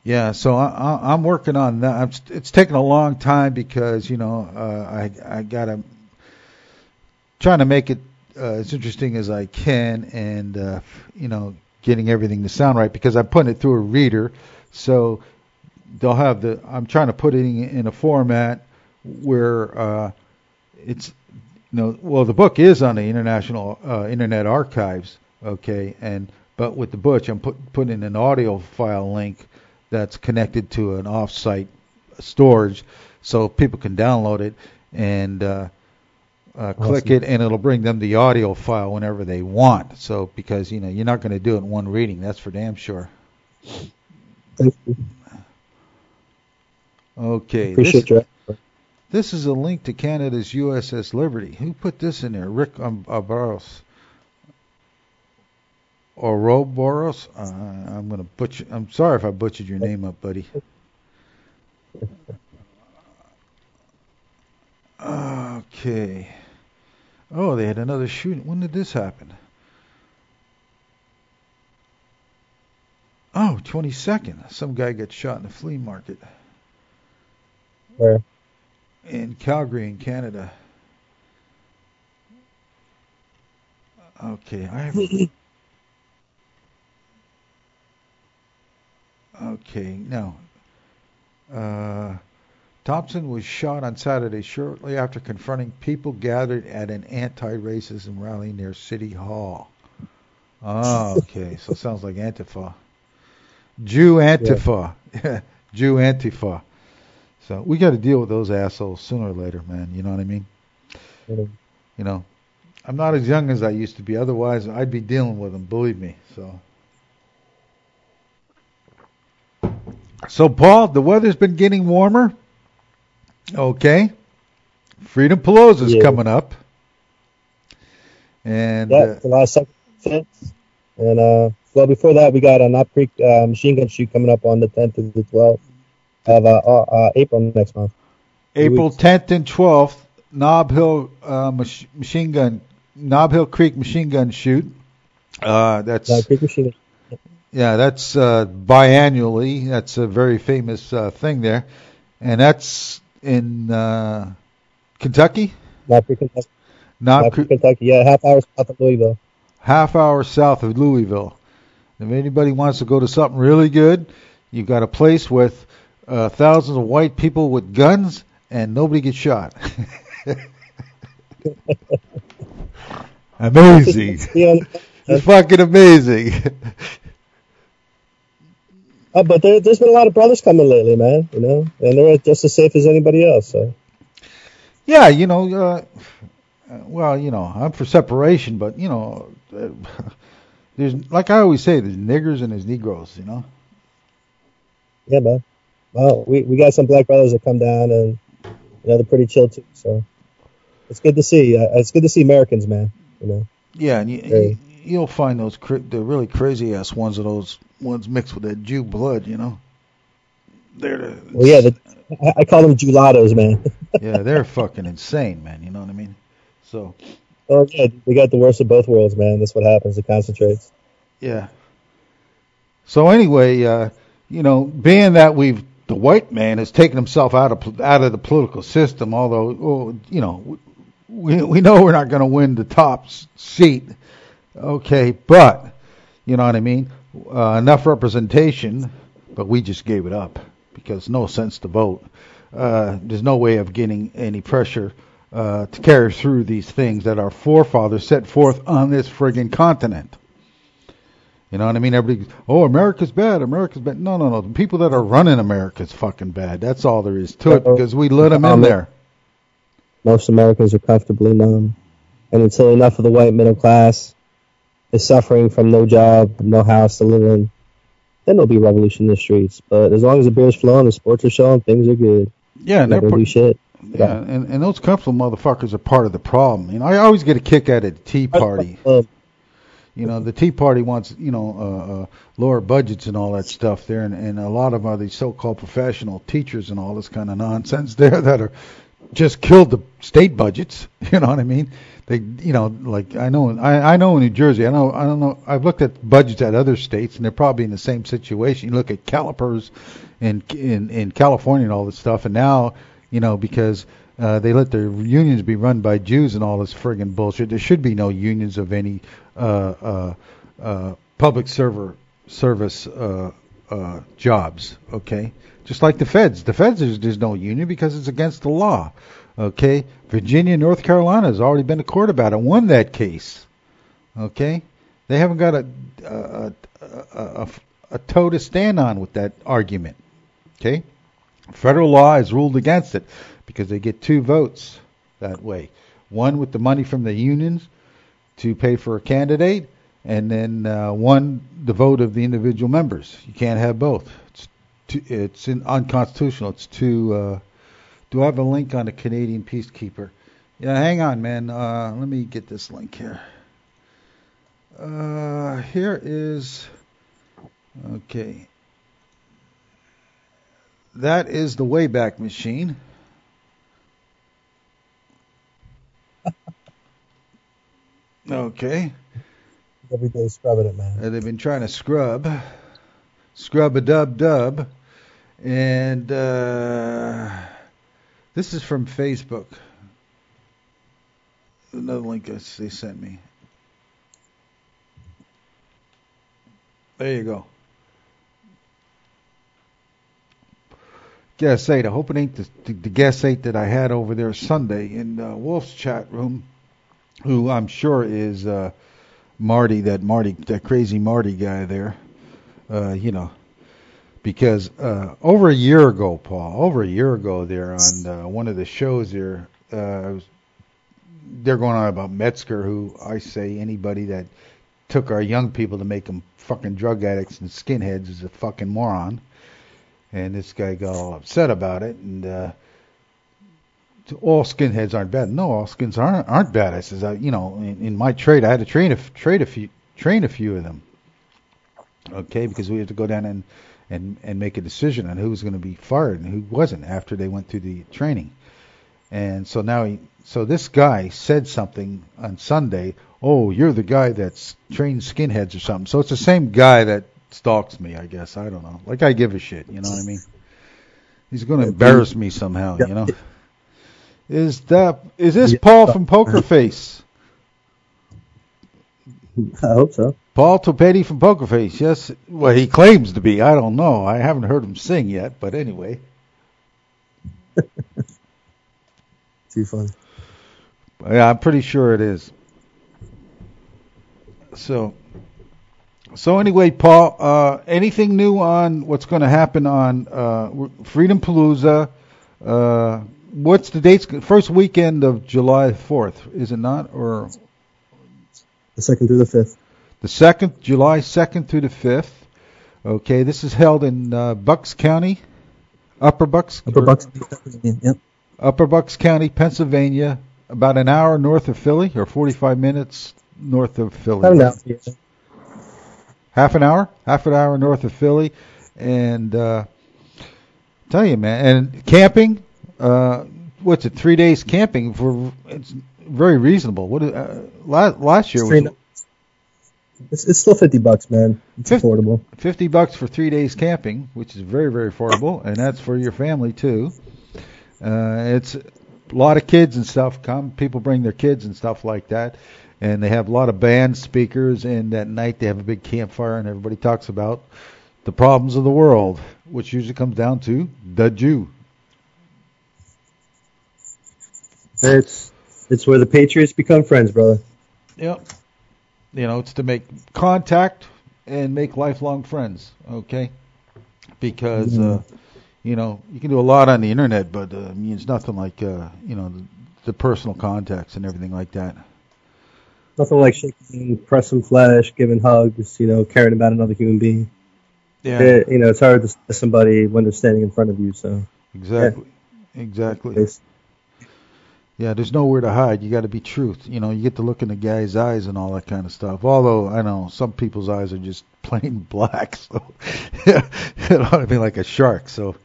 yeah. So I, I, I'm working on that. I'm, it's taken a long time because you know uh, I I gotta trying to make it uh, as interesting as I can, and uh, you know getting everything to sound right because I'm putting it through a reader, so they'll have the. I'm trying to put it in, in a format where uh, it's know, well, the book is on the International uh, Internet Archives, okay, and but with the Butch, I'm put, putting an audio file link that's connected to an off-site storage, so people can download it and uh, uh, click Awesome. it, and it'll bring them the audio file whenever they want. So because you know you're not going to do it in one reading, that's for damn sure. Thank you. Okay, Appreciate this, your This is a link to Canada's USS Liberty. Who put this in there? Rick um, Barros. Ouroboros? Uh, I'm going to butcher. I'm sorry if I butchered your name up, buddy. Okay. Oh, they had another shooting. When did this happen? Oh, 22nd. Some guy got shot in the flea market Where? in Calgary, in Canada. Okay, I have. okay, now. Uh, Thompson was shot on Saturday shortly after confronting people gathered at an anti-racism rally near City Hall. Oh, okay, so it sounds like Antifa. Jew Antifa. Jew Antifa. So we got to deal with those assholes sooner or later, man. You know what I mean? Mm-hmm. You know, I'm not as young as I used to be. Otherwise, I'd be dealing with them. Believe me. So, So, Paul, the weather's been getting warmer. Okay. Freedom Palooza's Yeah. coming up. And Yeah, uh, July second, and uh, well before that we got a Knob Creek uh, machine gun shoot coming up on the tenth to the twelfth of uh, uh, uh, April next month. April 10th and 12th, Knob Hill uh, mach- machine gun, Knob Hill Creek machine gun shoot. Uh, that's Knob Creek machine. yeah, that's uh, biannually. That's a very famous uh, thing there, and that's in uh, Kentucky. Not Creek, Kentucky. Knob Creek, Creek, Kentucky. Yeah, half hour south of Louisville. half hour south of Louisville. If anybody wants to go to something really good, you've got a place with uh, thousands of white people with guns and nobody gets shot. amazing. Yeah, It's fucking amazing. uh, but there, there's been a lot of brothers coming lately, man. You know, and they're just as safe as anybody else. So yeah, you know, uh, well, you know, I'm for separation, but you know, there's like I always say, there's niggers and there's Negroes, you know. yeah, man. Well, we we got some black brothers that come down, and you know they're pretty chill too. So it's good to see. Uh, it's good to see Americans, man. You know. Yeah, and you, you, will find those cra- the really crazy ass ones of those ones mixed with that Jew blood, you know. They're the, Well, yeah, the, I, call them gelatos, man. yeah, they're fucking insane, man. You know what I mean? So oh yeah, we got the worst of both worlds, man. That's what happens. It concentrates. yeah. So anyway, uh, you know, being that we've the white man has taken himself out of out of the political system, although well, you know we we know we're not going to win the top seat, okay, but you know what I mean. Uh, enough representation, but we just gave it up because no sense to vote. Uh, there's no way of getting any pressure uh, to carry through these things that our forefathers set forth on this friggin' continent. You know what I mean? Everybody, oh, America's bad. America's bad. No, no, no. The people that are running America's fucking bad. That's all there is to it because we let them in Um, there. Most Americans are comfortably numb, and until enough of the white middle class is suffering from no job, no house to live in, then there'll be revolution in the streets. But as long as the beer's flowing, the sports are showing, things are good. Yeah, and they're shit. yeah, and, and those comfortable motherfuckers are part of the problem. You know, I always get a kick out of the Tea Party. You know, the Tea Party wants, you know, uh, uh, lower budgets and all that stuff there, and, and a lot of them are these so-called professional teachers and all this kind of nonsense there that are just killed the state budgets. You know what I mean? They, you know, like I know, I, I know in New Jersey, I know, I don't know. I've looked at budgets at other states, and they're probably in the same situation. You look at CalPERS in in in California and all this stuff, and now, you know, because uh, they let their unions be run by Jews and all this friggin' bullshit. There should be no unions of any uh, uh, uh, public server service uh, uh, jobs. Okay, just like the feds. The feds there's, there's no union because it's against the law. Okay, Virginia, North Carolina has already been to court about it, won that case. Okay, they haven't got a a, a, a, a, toe to stand on with that argument. Okay, federal law has ruled against it because they get two votes that way. One with the money from the unions to pay for a candidate, and then uh, one the vote of the individual members. You can't have both. It's too, it's in, unconstitutional. It's too. Uh, do I have a link on the Canadian Peacekeeper? Yeah, hang on, man. Uh, let me get this link here. Uh, here is. Okay. That is the Wayback Machine. Okay. every day scrubbing it, man. Uh, they've been trying to scrub, scrub a dub dub, and uh, this is from Facebook. Another link they sent me. There you go. Guess eight. I hope it ain't the, the, the guess eight that I had over there Sunday in uh, Wolf's chat room, who I'm sure is. Uh, Marty, that Marty, that crazy Marty guy there, uh, you know, because uh, over a year ago, Paul, over a year ago, there on uh, one of the shows there, uh, they're going on about Metzger, who I say anybody that took our young people to make them fucking drug addicts and skinheads is a fucking moron. and this guy got all upset about it, and uh, all skinheads aren't bad. No, all skins aren't aren't bad. I says, I, you know, in, in my trade, I had to train a trade a few train a few of them. Okay, because we had to go down and and and make a decision on who was going to be fired and who wasn't after they went through the training. And so now he, so this guy said something on Sunday. Oh, you're the guy that's trained skinheads or something. So it's the same guy that stalks me, I guess. I don't know. Like I give a shit, you know what I mean? He's going to embarrass me somehow, you know. Is that is this Paul from Poker Face? I hope so. Paul Topetti from Poker Face. Yes. Well, he claims to be. I don't know. I haven't heard him sing yet, but anyway. Too funny. Yeah, I'm pretty sure it is. So, so anyway, Paul, uh, anything new on what's going to happen on uh, Freedom Palooza? Uh, what's the dates? First weekend of July 4th, is it not? Or the second through the fifth. The second, July 2nd through the 5th. Okay, this is held in uh, Bucks County, Upper Bucks. Upper Bucks. Yep. Upper Bucks County, Pennsylvania, about an hour north of Philly, or 45 minutes north of Philly. An hour. Yeah. Half an hour, half an hour north of Philly, and uh, tell you, man, and camping. Uh, what's it? Three days camping for it's very reasonable. What uh, last, last year was it's, it's still fifty bucks, man. It's 50, affordable. Fifty bucks for three days camping, which is very very affordable, and that's for your family too. Uh, it's a lot of kids and stuff come. People bring their kids and stuff like that, and they have a lot of band speakers. And that night they have a big campfire, and everybody talks about the problems of the world, which usually comes down to the Jew. It's it's where the patriots become friends, brother. Yep. You know, it's to make contact and make lifelong friends. Okay. Because mm-hmm. uh, you know you can do a lot on the internet, but uh, I mean, it's nothing like uh, you know the, the personal contacts and everything like that. Nothing like shaking, pressing flesh, giving hugs, you know, caring about another human being. Yeah. It, you know, it's hard to see somebody when they're standing in front of you. So. Exactly. Yeah. Exactly. Yeah, there's nowhere to hide. You got to be truth. You know, you get to look in the guy's eyes and all that kind of stuff. Although I know some people's eyes are just plain black, so yeah, you know, I mean like a shark. So,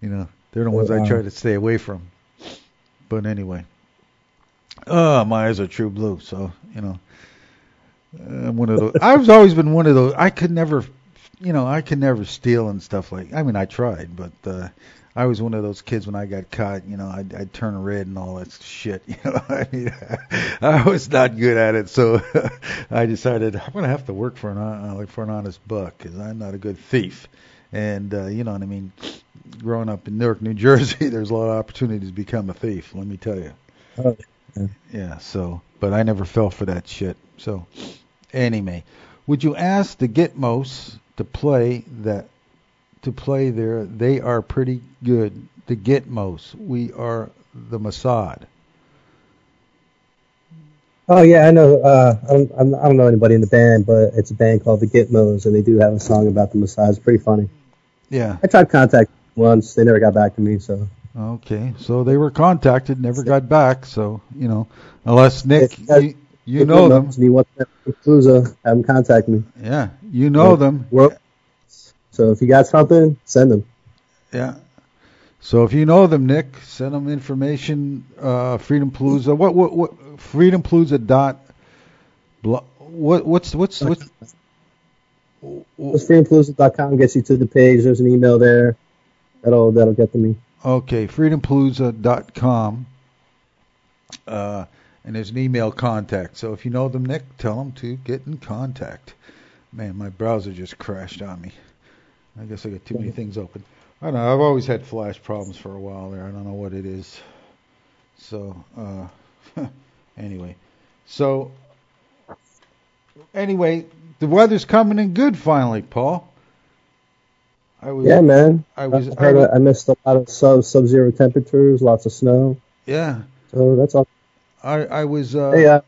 you know, they're the ones I try to stay away from. But anyway, oh, my eyes are true blue. So you know, I'm one of those. I've always been one of those. I could never, you know, I could never steal and stuff like. I mean, I tried, but. uh I was one of those kids when I got caught. You know, I'd, I'd turn red and all that shit. You know, I mean, I was not good at it, so I decided I'm gonna have to work for an uh, for an honest buck because I'm not a good thief. And uh, you know what I mean. Growing up in Newark, New Jersey, there's a lot of opportunities to become a thief. Let me tell you. Oh, yeah. yeah. So, but I never fell for that shit. So, anyway, would you ask the Gitmos to play that to play there. They are pretty good. The Gitmos. We are the Mossad. Oh yeah, I know. Uh, I don't, I don't know anybody in the band, but it's a band called the Gitmos, and they do have a song about the Mossad. It's pretty funny. Yeah. I tried contact once. They never got back to me. So. Okay, so they were contacted, never got back. So you know, unless Nick, you, you know them. He wants to have them contact me. Yeah, you know them. Well, so if you got something, send them. Yeah. So if you know them, Nick, send them information. Uh, Freedom Palooza. What what what? Freedom Palooza dot. What what's what's what's. what's freedompalooza.com gets you to the page. There's an email there. That'll that'll get to me. Okay, freedompalooza.com. Uh, and there's an email contact. So if you know them, Nick, tell them to get in contact. Man, my browser just crashed on me. I guess I got too many things open. I don't know. I've always had flash problems for a while there. I don't know what it is. So, uh, anyway. So, anyway, the weather's coming in good finally, Paul. I was, yeah, man. I was. I, heard I, I missed a lot of sub sub zero temperatures, lots of snow. Yeah. So that's all. I I was. Uh, hey, uh,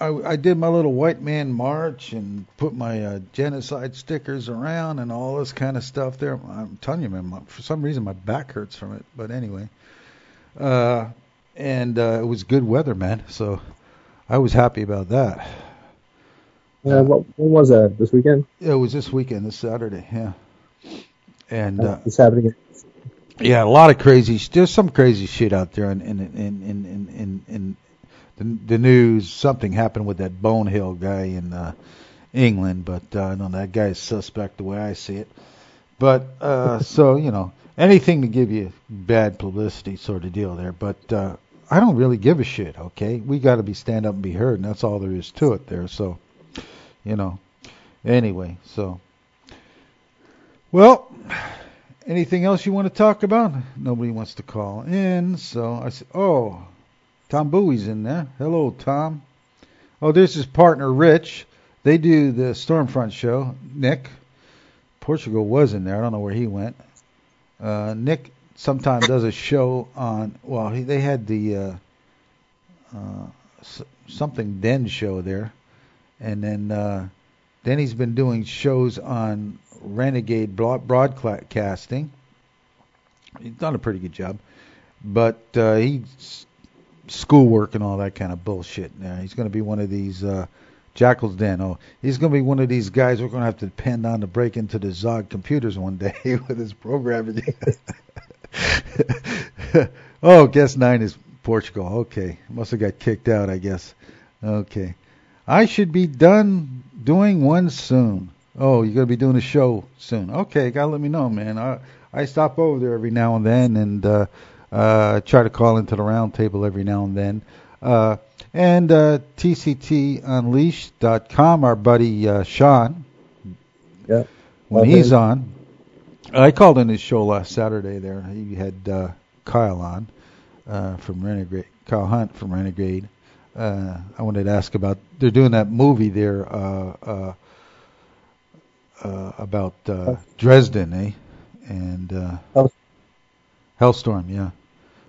I, I did my little white man march and put my uh, genocide stickers around and all this kind of stuff there. I'm telling you, man, my, for some reason my back hurts from it. But anyway, uh, and uh, it was good weather, man. So I was happy about that. Yeah, what, when was that? This weekend? It was this weekend, this Saturday, yeah. And uh, It's happening. yeah, a lot of crazy. There's some crazy shit out there in in in in in, in, in the, the news. Something happened with that Bonehill guy in uh, England, but uh, no, that guy's suspect the way I see it. But uh, so you know, anything to give you bad publicity sort of deal there. But uh, I don't really give a shit. Okay, we got to be stand up and be heard, and that's all there is to it there. So you know, anyway, so well. Anything else you want to talk about? Nobody wants to call in, so I said, "Oh, Tom Bowie's in there. Hello, Tom. Oh, there's his partner, Rich. They do the Stormfront show. Nick, Portugal was in there. I don't know where he went. Uh, Nick sometimes does a show on. Well, he, they had the uh, uh, something Den show there, and then uh, then he's been doing shows on Renegade broad- broadcasting. He's done a pretty good job, but uh, he's schoolwork and all that kind of bullshit. Yeah, he's going to be one of these uh, Jackal's Den. Oh, he's going to be one of these guys we're going to have to depend on to break into the Zog computers one day with his programming. oh, guess nine is Portugal. Okay, must have got kicked out, I guess. Okay, I should be done doing one soon. Oh, you're gonna be doing a show soon. Okay, gotta let me know, man. I I stop over there every now and then and uh, uh, try to call into the roundtable every now and then. Uh, and uh, TCTUnleashed.com, our buddy uh, Sean, Yeah. when he's on, I called in his show last Saturday. There, he had uh, Kyle on uh, from Renegade, Kyle Hunt from Renegade. Uh, I wanted to ask about they're doing that movie there uh, uh, uh, about uh, Dresden, eh? And uh, Hellstorm, yeah,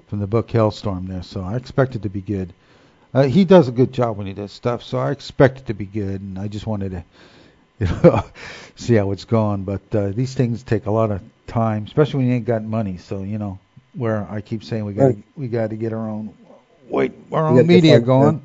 from the book Hellstorm there. So I expect it to be good. Uh, he does a good job when he does stuff, so I expect it to be good. And I just wanted to, you know, see how it's going. But uh, these things take a lot of time, especially when you ain't got money. So you know, where I keep saying we got Right. we got to get our own wait our own media going,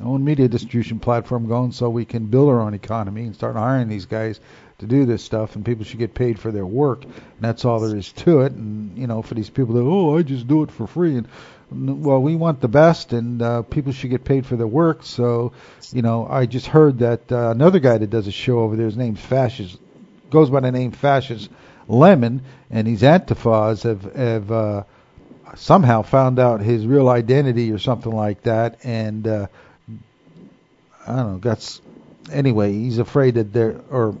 our own media distribution platform going, so we can build our own economy and start hiring these guys to do this stuff. And people should get paid for their work, and that's all there is to it. And you know, for these people that oh, I just do it for free and well, we want the best, and uh, people should get paid for their work. So, you know, I just heard that uh, another guy that does a show over there, his name's Fascist, goes by the name Fascist Lemon, and these Antifas have have uh, somehow found out his real identity or something like that, and uh, I don't know. That's anyway. He's afraid that they're or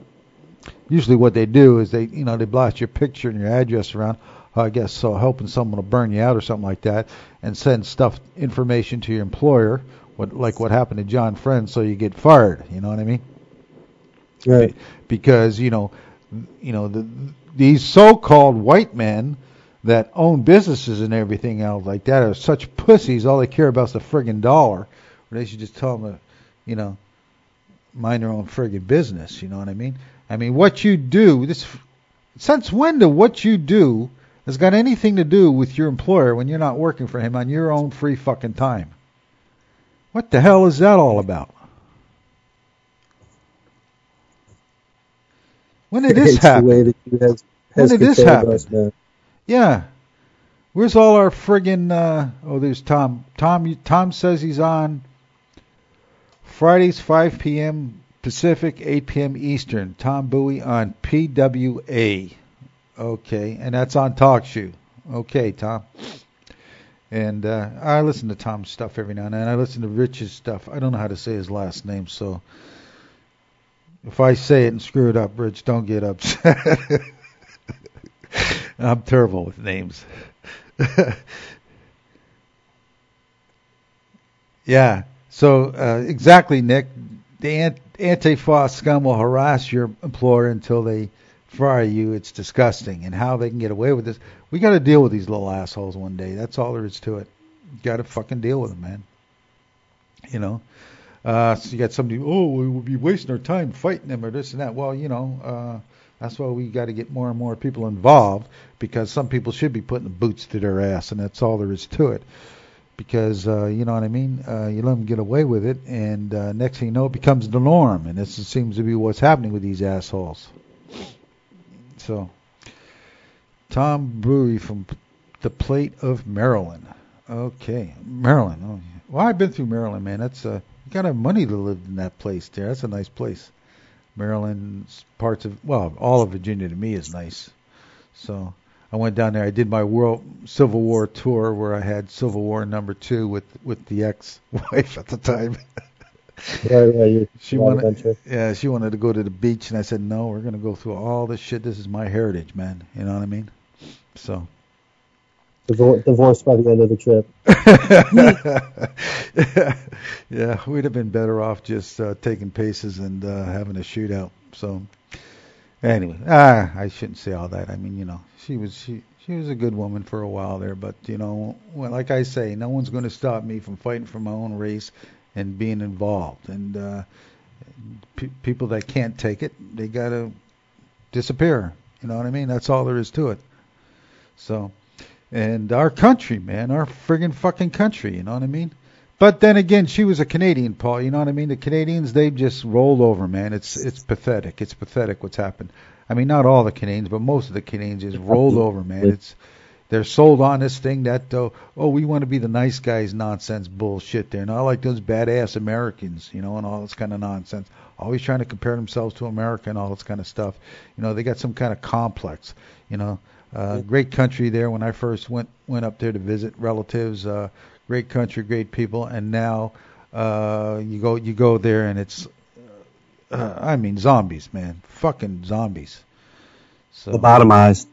usually what they do is they you know they blast your picture and your address around. Oh, I guess so, hoping someone will burn you out or something like that, and send stuff information to your employer, what like what happened to John Friend, so you get fired. You know what I mean? Right. because you know, you know the, these so-called white men that own businesses and everything else like that are such pussies. All they care about is the friggin' dollar. Or they should just tell them to, you know, mind their own friggin' business. You know what I mean? I mean, what you do this. Since when do what you do has got anything to do with your employer when you're not working for him on your own free fucking time? What the hell is that all about? When did this happen? The way that you has, When did this happen? Us. Yeah. Where's all our friggin' uh oh there's Tom. Tom Tom says he's on Fridays 5 p.m. Pacific, 8 p.m. Eastern. Tom Bowie on PWA. Okay, and that's on TalkShoe. Okay, Tom. And uh, I listen to Tom's stuff every now and then. I listen to Rich's stuff. I don't know how to say his last name, so if I say it and screw it up, Rich, don't get upset. I'm terrible with names. yeah. So uh, exactly, Nick. The ant- Antifa scum will harass your employer until they fire you. It's disgusting, and how they can get away with this. We got to deal with these little assholes one day. That's all there is to it. Got to fucking deal with them, man. You know. Uh, so you got somebody, oh, we will be wasting our time fighting them or this and that. Well, you know, uh, that's why we got to get more and more people involved because some people should be putting the boots to their ass, and that's all there is to it. Because uh, you know what I mean, uh, you let them get away with it, and uh, next thing you know, it becomes the norm, and this seems to be what's happening with these assholes. So, Tom Brewery from the Plate of Maryland. Okay, Maryland. Oh, yeah. Well, I've been through Maryland, man. That's uh, you gotta have money to live in that place there. That's a nice place. Maryland's parts of well, all of Virginia to me is nice. So I went down there. I did my World Civil War tour where I had Civil War number two with with the ex-wife at the time. Yeah, yeah, she wanted, adventure. yeah, she wanted to go to the beach, and I said, no, we're gonna go through all this shit. This is my heritage, man. You know what I mean? So. Divor- divorced by the end of the trip. yeah, we'd have been better off just uh, taking paces and uh, having a shootout. So, anyway, ah, I shouldn't say all that. I mean, you know, she was she she was a good woman for a while there, but you know, well, like I say, no one's going to stop me from fighting for my own race and being involved. And uh, pe- people that can't take it, they gotta disappear. You know what I mean? That's all there is to it. So and our country, man, our friggin' fucking country, you know what I mean? But then again, she was a Canadian, Paul. You know what I mean? The Canadians, they've just rolled over, man. It's it's pathetic. It's pathetic what's happened. I mean, not all the Canadians, but most of the Canadians just rolled over, man. It's they're sold on this thing that uh, oh, we want to be the nice guys, nonsense bullshit. They're not like those badass Americans, you know, and all this kind of nonsense. Always trying to compare themselves to America and all this kind of stuff. You know, they got some kind of complex. You know, uh, great country there when I first went went up there to visit relatives. Uh, great country, great people, and now uh, you go you go there and it's uh, I mean zombies, man, fucking zombies. So Lobotomized.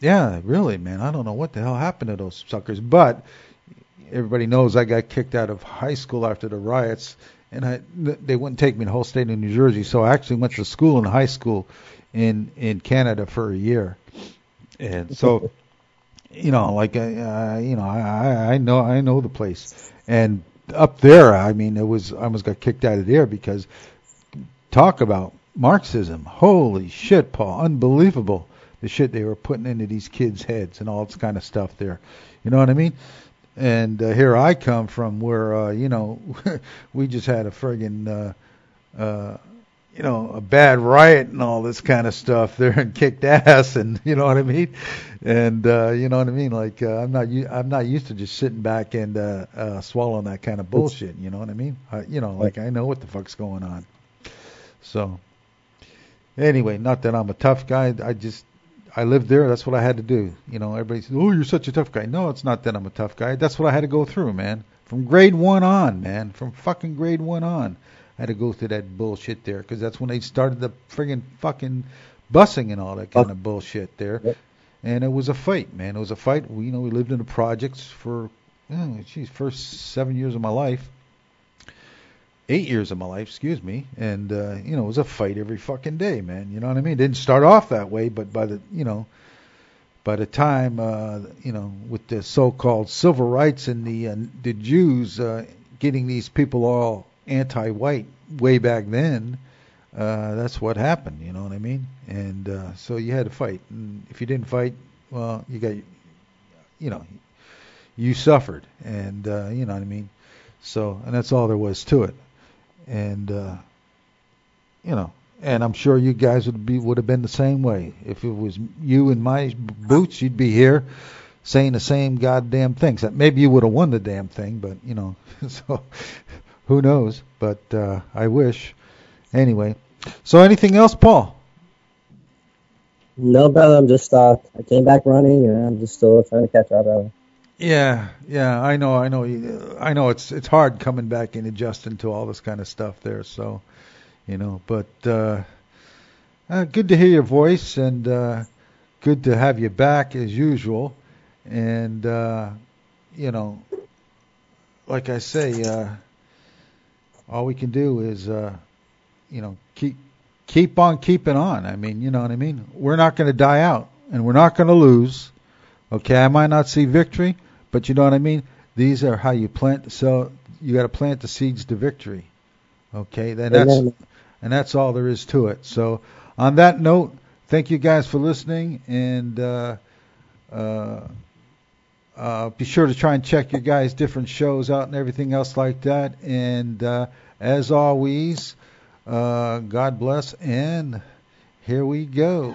yeah, really, man. I don't know what the hell happened to those suckers, but everybody knows I got kicked out of high school after the riots, and I they wouldn't take me to the whole state of New Jersey, so I actually went to school in high school in in Canada for a year, and so you know, like uh, uh, you know, I I know I know the place, and up there, I mean, it was I almost got kicked out of there because talk about Marxism. Holy shit, Paul, unbelievable the shit they were putting into these kids' heads and all this kind of stuff there. You know what I mean? And uh, here I come from where uh, you know we just had a friggin' uh, uh, you know a bad riot and all this kind of stuff there and kicked ass and you know what I mean? And uh, you know what I mean? Like uh, I'm not u- I'm not used to just sitting back and uh, uh, swallowing that kind of bullshit. You know what I mean? I, you know, like I know what the fuck's going on. So anyway, not that I'm a tough guy. I just I lived there. That's what I had to do. You know, everybody says, "Oh, you're such a tough guy." No, it's not that I'm a tough guy. That's what I had to go through, man. From grade one on, man. From fucking grade one on, I had to go through that bullshit there because that's when they started the friggin' fucking busing and all that kind of bullshit there. Yep. And it was a fight, man. It was a fight. We, you know, we lived in the projects for, oh, geez, first seven years of my life eight years of my life, excuse me, and uh, you know it was a fight every fucking day, man. You know what I mean? It didn't start off that way, but by the you know, by the time uh, you know with the so-called civil rights and the uh, the Jews uh, getting these people all anti-white way back then, uh, that's what happened. You know what I mean? And uh, so you had to fight, and if you didn't fight, well, you got you know you suffered, and uh, you know what I mean. So, and that's all there was to it and uh, you know, and I'm sure you guys would be would have been the same way if it was you in my boots. You'd be here saying the same goddamn things. That Maybe you would have won the damn thing, but you know, so who knows? But uh, I wish. Anyway, so anything else, Paul? No, brother. I'm just uh, I came back running, and I'm just still trying to catch up, brother. Yeah, yeah, I know, I know, I know. It's it's hard coming back and adjusting to all this kind of stuff there. So, you know, but uh, uh, good to hear your voice and uh, good to have you back as usual. And uh, you know, like I say, uh, all we can do is, uh, you know, keep keep on keeping on. I mean, you know what I mean. We're not going to die out, and we're not going to lose. Okay, I might not see victory, but you know what I mean? These are how you plant. So you got to plant the seeds to victory. Okay, then that's and that's all there is to it. So, on that note, thank you guys for listening, and uh, uh, uh, be sure to try and check your guys' different shows out and everything else like that. And uh, as always, uh, God bless, and here we go.